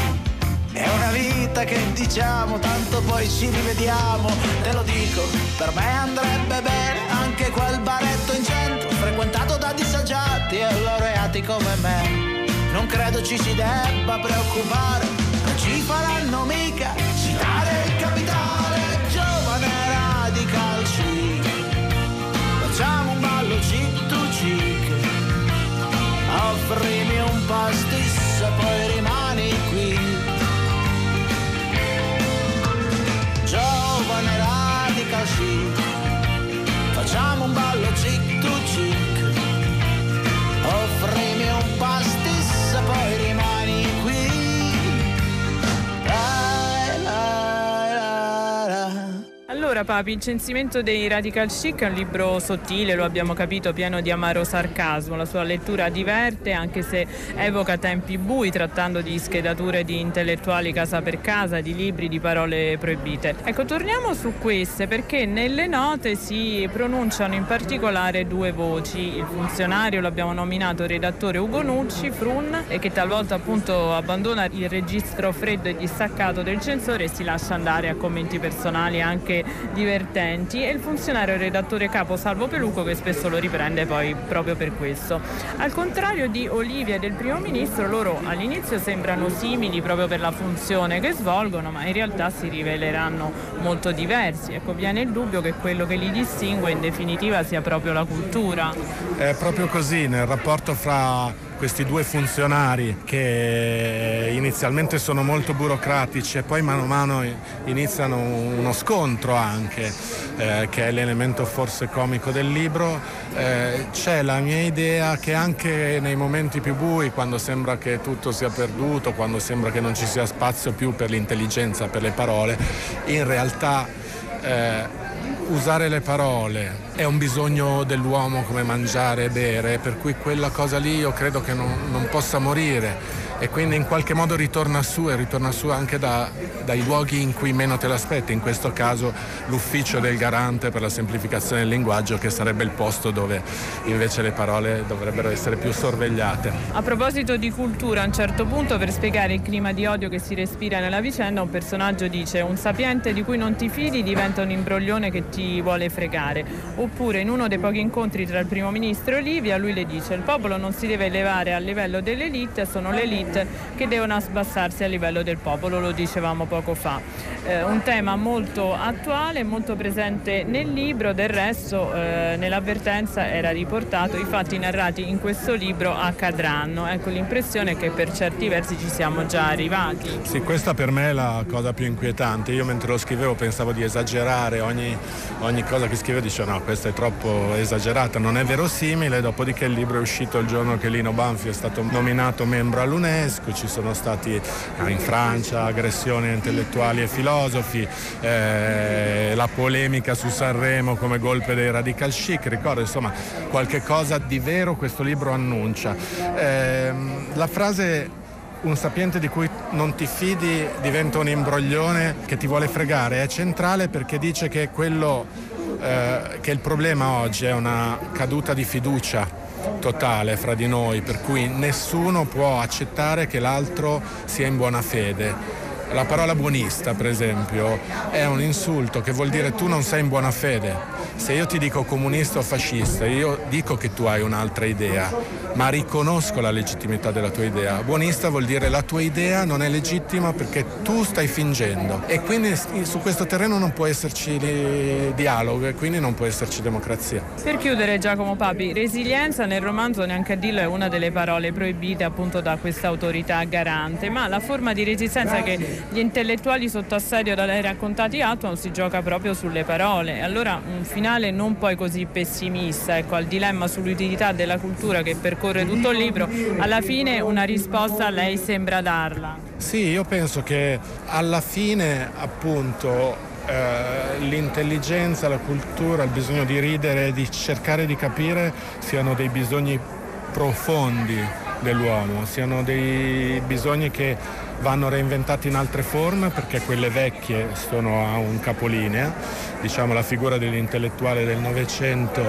è una vita che diciamo tanto poi ci rivediamo. Te lo dico per me andrebbe bene anche quel baretto in centro frequentato da disagiati e laureati come me. Non credo ci si debba preoccupare non ci faranno mica citare il capitale giovane radical chic. Facciamo un ballo cheek to cheek offrimi un pastis Allora Papi, il censimento dei radical chic è un libro sottile, lo abbiamo capito, pieno di amaro sarcasmo. La sua lettura diverte anche se evoca tempi bui trattando di schedature di intellettuali casa per casa, di libri, di parole proibite. Ecco, torniamo su queste perché nelle note si pronunciano in particolare due voci. Il funzionario l'abbiamo nominato redattore Ugo Nucci, Frun, e che talvolta appunto abbandona il registro freddo e distaccato del censore e si lascia andare a commenti personali anche divertenti e il funzionario redattore capo Salvo Peluco che spesso lo riprende poi proprio per questo. Al contrario di Olivia e del primo ministro, loro all'inizio sembrano simili proprio per la funzione che svolgono, ma in realtà si riveleranno molto diversi. Ecco, viene il dubbio che quello che li distingue in definitiva sia proprio la cultura. È proprio così nel rapporto fra questi due funzionari che inizialmente sono molto burocratici e poi mano a mano iniziano uno scontro anche, eh, che è l'elemento forse comico del libro, eh, c'è la mia idea che anche nei momenti più bui, quando sembra che tutto sia perduto, quando sembra che non ci sia spazio più per l'intelligenza, per le parole, in realtà eh, usare le parole è un bisogno dell'uomo come mangiare e bere, per cui quella cosa lì io credo che non, non possa morire e quindi in qualche modo ritorna su e ritorna su anche da, dai luoghi in cui meno te l'aspetti, in questo caso l'ufficio del garante per la semplificazione del linguaggio che sarebbe il posto dove invece le parole dovrebbero essere più sorvegliate. A proposito di cultura, a un certo punto per spiegare il clima di odio che si respira nella vicenda, un personaggio dice un sapiente di cui non ti fidi diventa un imbroglione che ti vuole fregare. Oppure in uno dei pochi incontri tra il primo ministro e Olivia, lui le dice il popolo non si deve elevare a livello dell'elite, sono le elite che devono abbassarsi a livello del popolo, lo dicevamo poco fa. Eh, un tema molto attuale, molto presente nel libro, del resto eh, nell'avvertenza era riportato i fatti narrati in questo libro accadranno. Ecco l'impressione che per certi versi ci siamo già arrivati. Sì, questa per me è la cosa più inquietante. Io mentre lo scrivevo pensavo di esagerare, ogni, ogni cosa che scrivevo dicevo no, questa è troppo esagerata, non è verosimile, dopodiché il libro è uscito il giorno che Lino Banfi è stato nominato membro all'UNESCO ci sono stati eh, in Francia aggressioni a intellettuali e filosofi, eh, la polemica su Sanremo come golpe dei radical chic, ricordo insomma qualche cosa di vero questo libro annuncia. Eh, la frase un sapiente di cui non ti fidi diventa un imbroglione che ti vuole fregare è centrale perché dice che quello eh, che il problema oggi è una caduta di fiducia totale fra di noi, per cui nessuno può accettare che l'altro sia in buona fede. La parola buonista, per esempio, è un insulto che vuol dire tu non sei in buona fede. Se io ti dico comunista o fascista, io dico che tu hai un'altra idea, ma riconosco la legittimità della tua idea. Buonista vuol dire la tua idea non è legittima perché tu stai fingendo e quindi su questo terreno non può esserci dialogo e quindi non può esserci democrazia. Per chiudere Giacomo Papi, resilienza nel romanzo neanche a dirlo è una delle parole proibite appunto da questa autorità garante, ma la forma di resistenza che gli intellettuali sotto assedio da lei raccontati attuano si gioca proprio sulle parole. Allora un finale non poi così pessimista, ecco, al dilemma sull'utilità della cultura che percorre percorre tutto il libro, alla fine una risposta lei sembra darla. Sì, io penso che alla fine appunto eh, l'intelligenza, la cultura, il bisogno di ridere, di cercare di capire siano dei bisogni profondi dell'uomo, siano dei bisogni che vanno reinventati in altre forme perché quelle vecchie sono a un capolinea, diciamo la figura dell'intellettuale del Novecento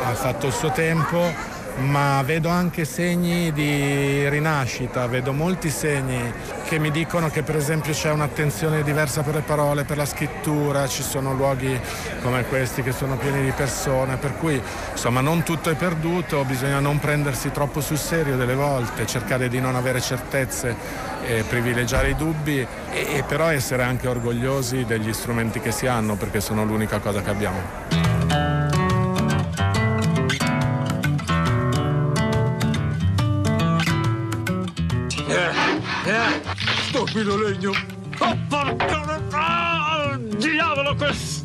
ha fatto il suo tempo, ma vedo anche segni di rinascita, vedo molti segni che mi dicono che per esempio c'è un'attenzione diversa per le parole, per la scrittura, ci sono luoghi come questi che sono pieni di persone, per cui insomma non tutto è perduto, bisogna non prendersi troppo sul serio delle volte, cercare di non avere certezze e privilegiare i dubbi e, e però essere anche orgogliosi degli strumenti che si hanno perché sono l'unica cosa che abbiamo. Eh, stupido legno. Oh. Ah, diavolo, questo...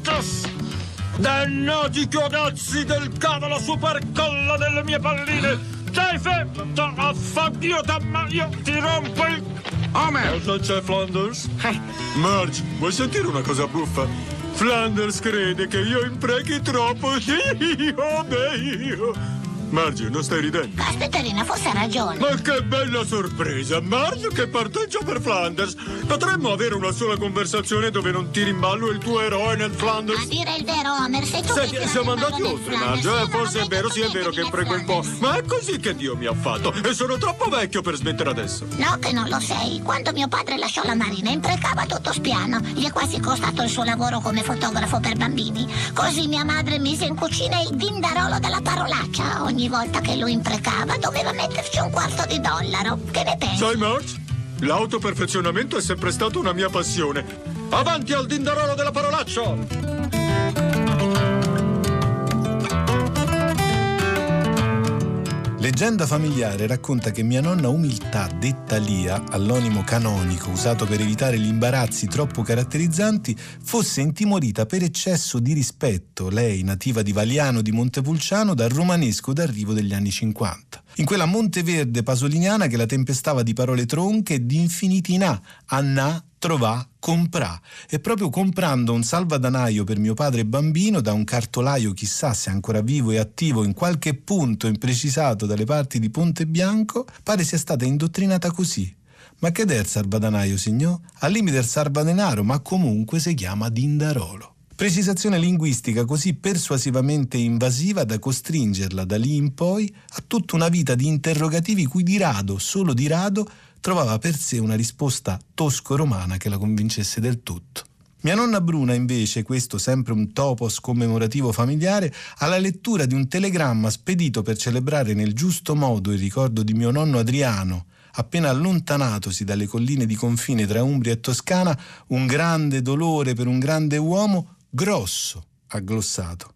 Dannati chiodazzi del cavolo supercolla delle mie palline! Stai fermo! Affandio ma io ti rompo il... Homer! Cosa c'è Flanders? Eh. Marge, vuoi sentire una cosa buffa? Flanders crede che io imprechi troppo. <laughs> Io, beh, io... Marge, non stai ridendo? Aspetterina, forse ha ragione. Ma che bella sorpresa! Marge che parteggia per Flanders. Potremmo avere una sola conversazione dove non tiri in ballo il tuo eroe nel Flanders? A dire il vero, Homer, sei tu Senti, che siamo andati oltre, Marge. Eh, forse è vero, sì è vero che prego un po'. Ma è così che Dio mi ha fatto. E sono troppo vecchio per smettere adesso. No, che non lo sei. Quando mio padre lasciò la marina, imprecava tutto spiano. Gli è quasi costato il suo lavoro come fotografo per bambini. Così mia madre mise in cucina il dindarolo della parolaccia. Ogni ogni volta che lo imprecava doveva metterci un quarto di dollaro. Che ne pensi? Sai, Marge? L'autoperfezionamento è sempre stata una mia passione. Avanti al dindarolo della parolaccia! Leggenda familiare racconta che mia nonna Umiltà, detta Lia, all'onimo canonico usato per evitare gli imbarazzi troppo caratterizzanti, fosse intimorita per eccesso di rispetto, lei nativa di Valiano di Montepulciano, dal romanesco d'arrivo degli anni 50. In quella Monteverde pasoliniana che la tempestava di parole tronche e di infiniti na, anna, trovà, comprà. E proprio comprando un salvadanaio per mio padre bambino da un cartolaio, chissà se ancora vivo e attivo in qualche punto imprecisato dalle parti di Ponte Bianco, pare sia stata indottrinata così. Ma che il salvadanaio, signor? Al limite il salvadenaro, ma comunque si chiama Dindarolo. Precisazione linguistica così persuasivamente invasiva da costringerla da lì in poi a tutta una vita di interrogativi cui di rado, solo di rado, trovava per sé una risposta tosco-romana che la convincesse del tutto. Mia nonna Bruna, invece, questo sempre un topos commemorativo familiare, alla lettura di un telegramma spedito per celebrare nel giusto modo il ricordo di mio nonno Adriano, appena allontanatosi dalle colline di confine tra Umbria e Toscana, un grande dolore per un grande uomo, grosso, ha glossato,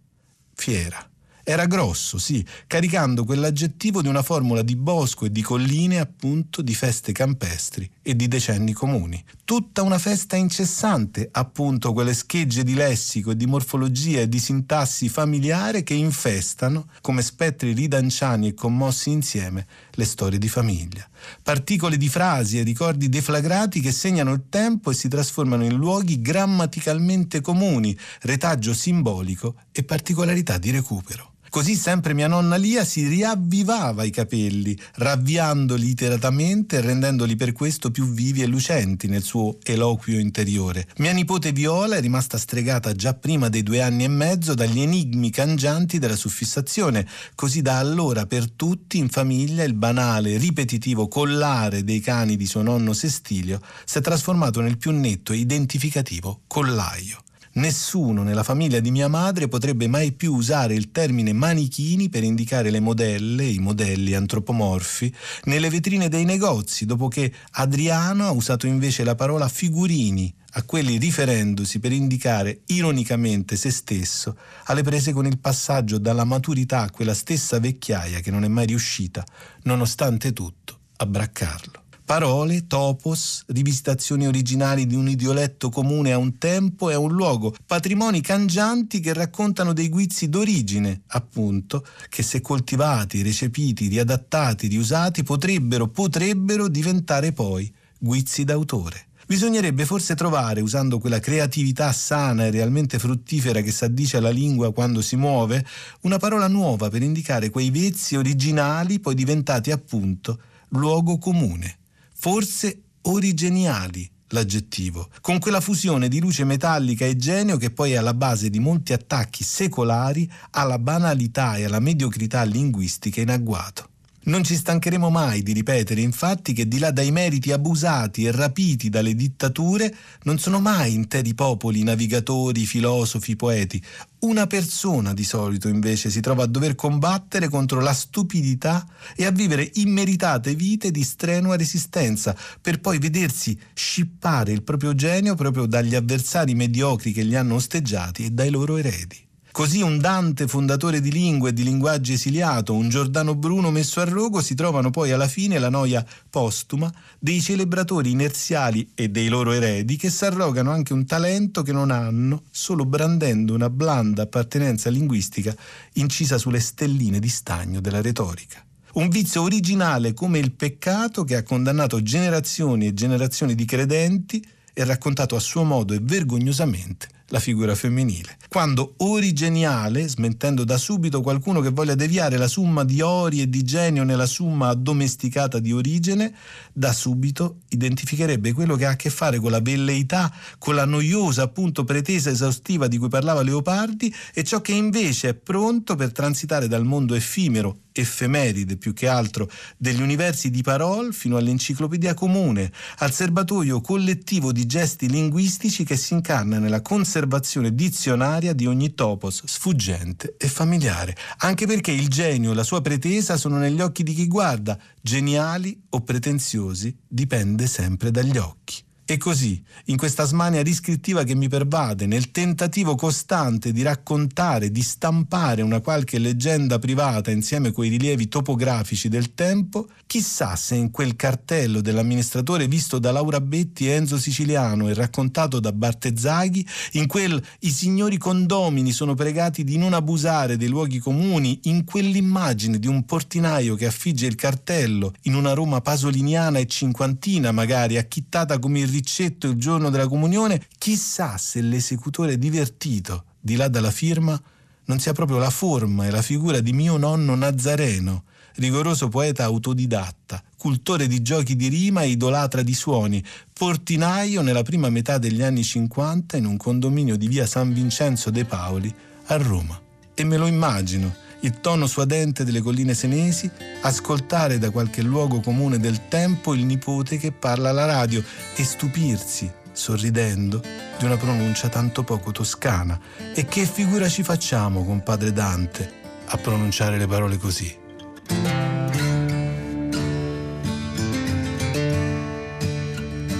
fiera. Era grosso, sì, caricando quell'aggettivo di una formula di bosco e di colline, appunto, di feste campestri e di decenni comuni. Tutta una festa incessante, appunto, quelle schegge di lessico e di morfologia e di sintassi familiare che infestano, come spettri ridanciani e commossi insieme, le storie di famiglia. Particole di frasi e ricordi deflagrati che segnano il tempo e si trasformano in luoghi grammaticalmente comuni, retaggio simbolico e particolarità di recupero. Così sempre mia nonna Lia si riavvivava i capelli, ravviandoli iteratamente e rendendoli per questo più vivi e lucenti nel suo eloquio interiore. Mia nipote Viola è rimasta stregata già prima dei due anni e mezzo dagli enigmi cangianti della suffissazione, così da allora per tutti in famiglia il banale, ripetitivo collare dei cani di suo nonno Sestilio si è trasformato nel più netto e identificativo collaio. Nessuno nella famiglia di mia madre potrebbe mai più usare il termine manichini per indicare le modelle, i modelli antropomorfi, nelle vetrine dei negozi, dopo che Adriano ha usato invece la parola figurini, a quelli riferendosi per indicare ironicamente se stesso alle prese con il passaggio dalla maturità a quella stessa vecchiaia che non è mai riuscita, nonostante tutto, a braccarlo. Parole, topos, rivisitazioni originali di un idioletto comune a un tempo e a un luogo, patrimoni cangianti che raccontano dei guizzi d'origine, appunto, che se coltivati, recepiti, riadattati, riusati, potrebbero, potrebbero diventare poi guizzi d'autore. Bisognerebbe forse trovare, usando quella creatività sana e realmente fruttifera che s'addice alla lingua quando si muove, una parola nuova per indicare quei vezzi originali poi diventati appunto luogo comune forse origeniali l'aggettivo, con quella fusione di luce metallica e genio che poi è alla base di molti attacchi secolari alla banalità e alla mediocrità linguistica in agguato. Non ci stancheremo mai di ripetere infatti che di là dai meriti abusati e rapiti dalle dittature non sono mai interi popoli, navigatori, filosofi, poeti. Una persona di solito invece si trova a dover combattere contro la stupidità e a vivere immeritate vite di strenua resistenza per poi vedersi scippare il proprio genio proprio dagli avversari mediocri che li hanno osteggiati e dai loro eredi. Così un Dante fondatore di lingue e di linguaggi esiliato, un Giordano Bruno messo a rogo, si trovano poi alla fine la noia postuma dei celebratori inerziali e dei loro eredi che s'arrogano anche un talento che non hanno, solo brandendo una blanda appartenenza linguistica incisa sulle stelline di stagno della retorica. Un vizio originale come il peccato che ha condannato generazioni e generazioni di credenti e raccontato a suo modo e vergognosamente la figura femminile. Quando origeniale, smentendo da subito qualcuno che voglia deviare la summa di ori e di genio nella summa addomesticata di origine, da subito identificherebbe quello che ha a che fare con la velleità, con la noiosa appunto pretesa esaustiva di cui parlava Leopardi e ciò che invece è pronto per transitare dal mondo effimero effemeride più che altro degli universi di parole fino all'enciclopedia comune, al serbatoio collettivo di gesti linguistici che si incarna nella conservazione dizionaria di ogni topos sfuggente e familiare, anche perché il genio e la sua pretesa sono negli occhi di chi guarda, geniali o pretenziosi dipende sempre dagli occhi. E così, in questa smania riscrittiva che mi pervade, nel tentativo costante di raccontare, di stampare una qualche leggenda privata insieme coi rilievi topografici del tempo, chissà se in quel cartello dell'amministratore visto da Laura Betti e Enzo Siciliano e raccontato da Bartezzaghi, in quel i signori condomini sono pregati di non abusare dei luoghi comuni, in quell'immagine di un portinaio che affigge il cartello in una Roma pasoliniana e cinquantina magari, acchittata come il ricetto il giorno della comunione, chissà se l'esecutore divertito di là dalla firma non sia proprio la forma e la figura di mio nonno Nazareno, rigoroso poeta autodidatta, cultore di giochi di rima e idolatra di suoni, portinaio nella prima metà degli anni 50 in un condominio di via San Vincenzo de Paoli a Roma. E me lo immagino il tono suadente delle colline senesi, ascoltare da qualche luogo comune del tempo il nipote che parla alla radio e stupirsi, sorridendo, di una pronuncia tanto poco toscana. E che figura ci facciamo con padre Dante a pronunciare le parole così?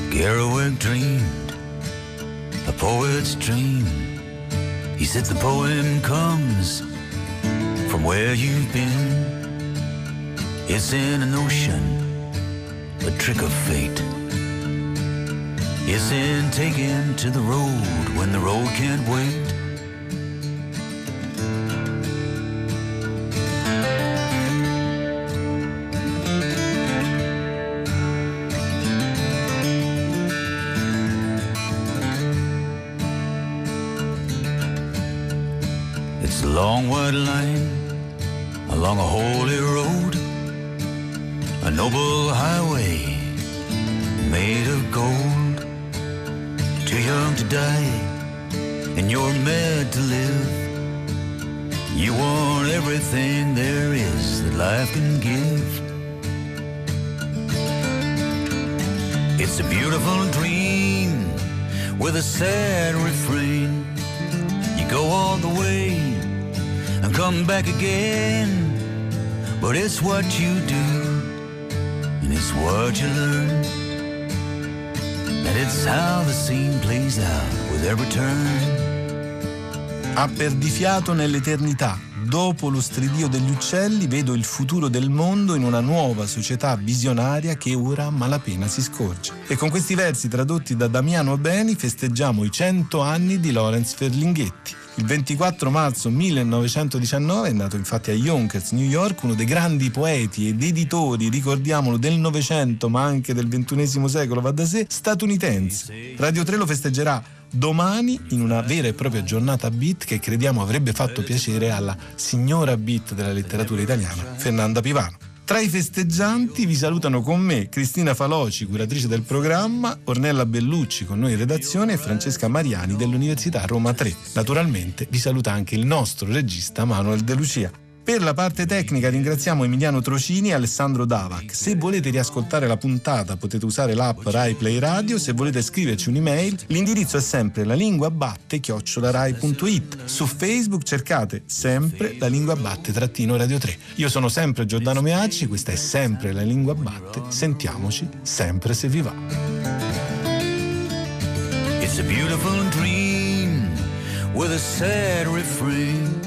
Kerouac dreamed, a poet's dream. He said the poem comes from where you've been. It's in an ocean, a trick of fate. It's in taking to the road when the road can't wait. It's a long white line along a holy road, a noble highway made of gold. Too young to die, and you're mad to live. You want everything there is that life can give. It's a beautiful dream with a sad refrain. You go all the way and come back again. But it's what you do and it's what you learn. That it's how the scene plays out with every turn. Ha perdifiato nell'eternità. Dopo lo stridio degli uccelli vedo il futuro del mondo in una nuova società visionaria che ora malapena si scorge. E con questi versi tradotti da Damiano Beni festeggiamo i 100 anni di Lorenz Ferlinghetti. Il 24 marzo 1919 è nato infatti a Yonkers, New York, uno dei grandi poeti ed editori, ricordiamolo, del Novecento ma anche del XXI secolo, va da sé, statunitense. Radio 3 lo festeggerà domani in una vera e propria giornata beat che crediamo avrebbe fatto piacere alla signora beat della letteratura italiana, Fernanda Pivano. Tra i festeggianti vi salutano con me Cristina Faloci, curatrice del programma, Ornella Bellucci con noi in redazione e Francesca Mariani dell'Università Roma 3. Naturalmente vi saluta anche il nostro regista Manuel De Lucia. Per la parte tecnica ringraziamo Emiliano Trocini e Alessandro Davac. Se volete riascoltare la puntata potete usare l'app Rai Play Radio, se volete scriverci un'email l'indirizzo è sempre la lingua batte chiocciolarai.it. Su Facebook cercate sempre la lingua batte trattino Radio 3. Io sono sempre Giordano Meacci, questa è sempre la lingua batte, sentiamoci sempre se vi va. It's a beautiful dream with a sad refrain.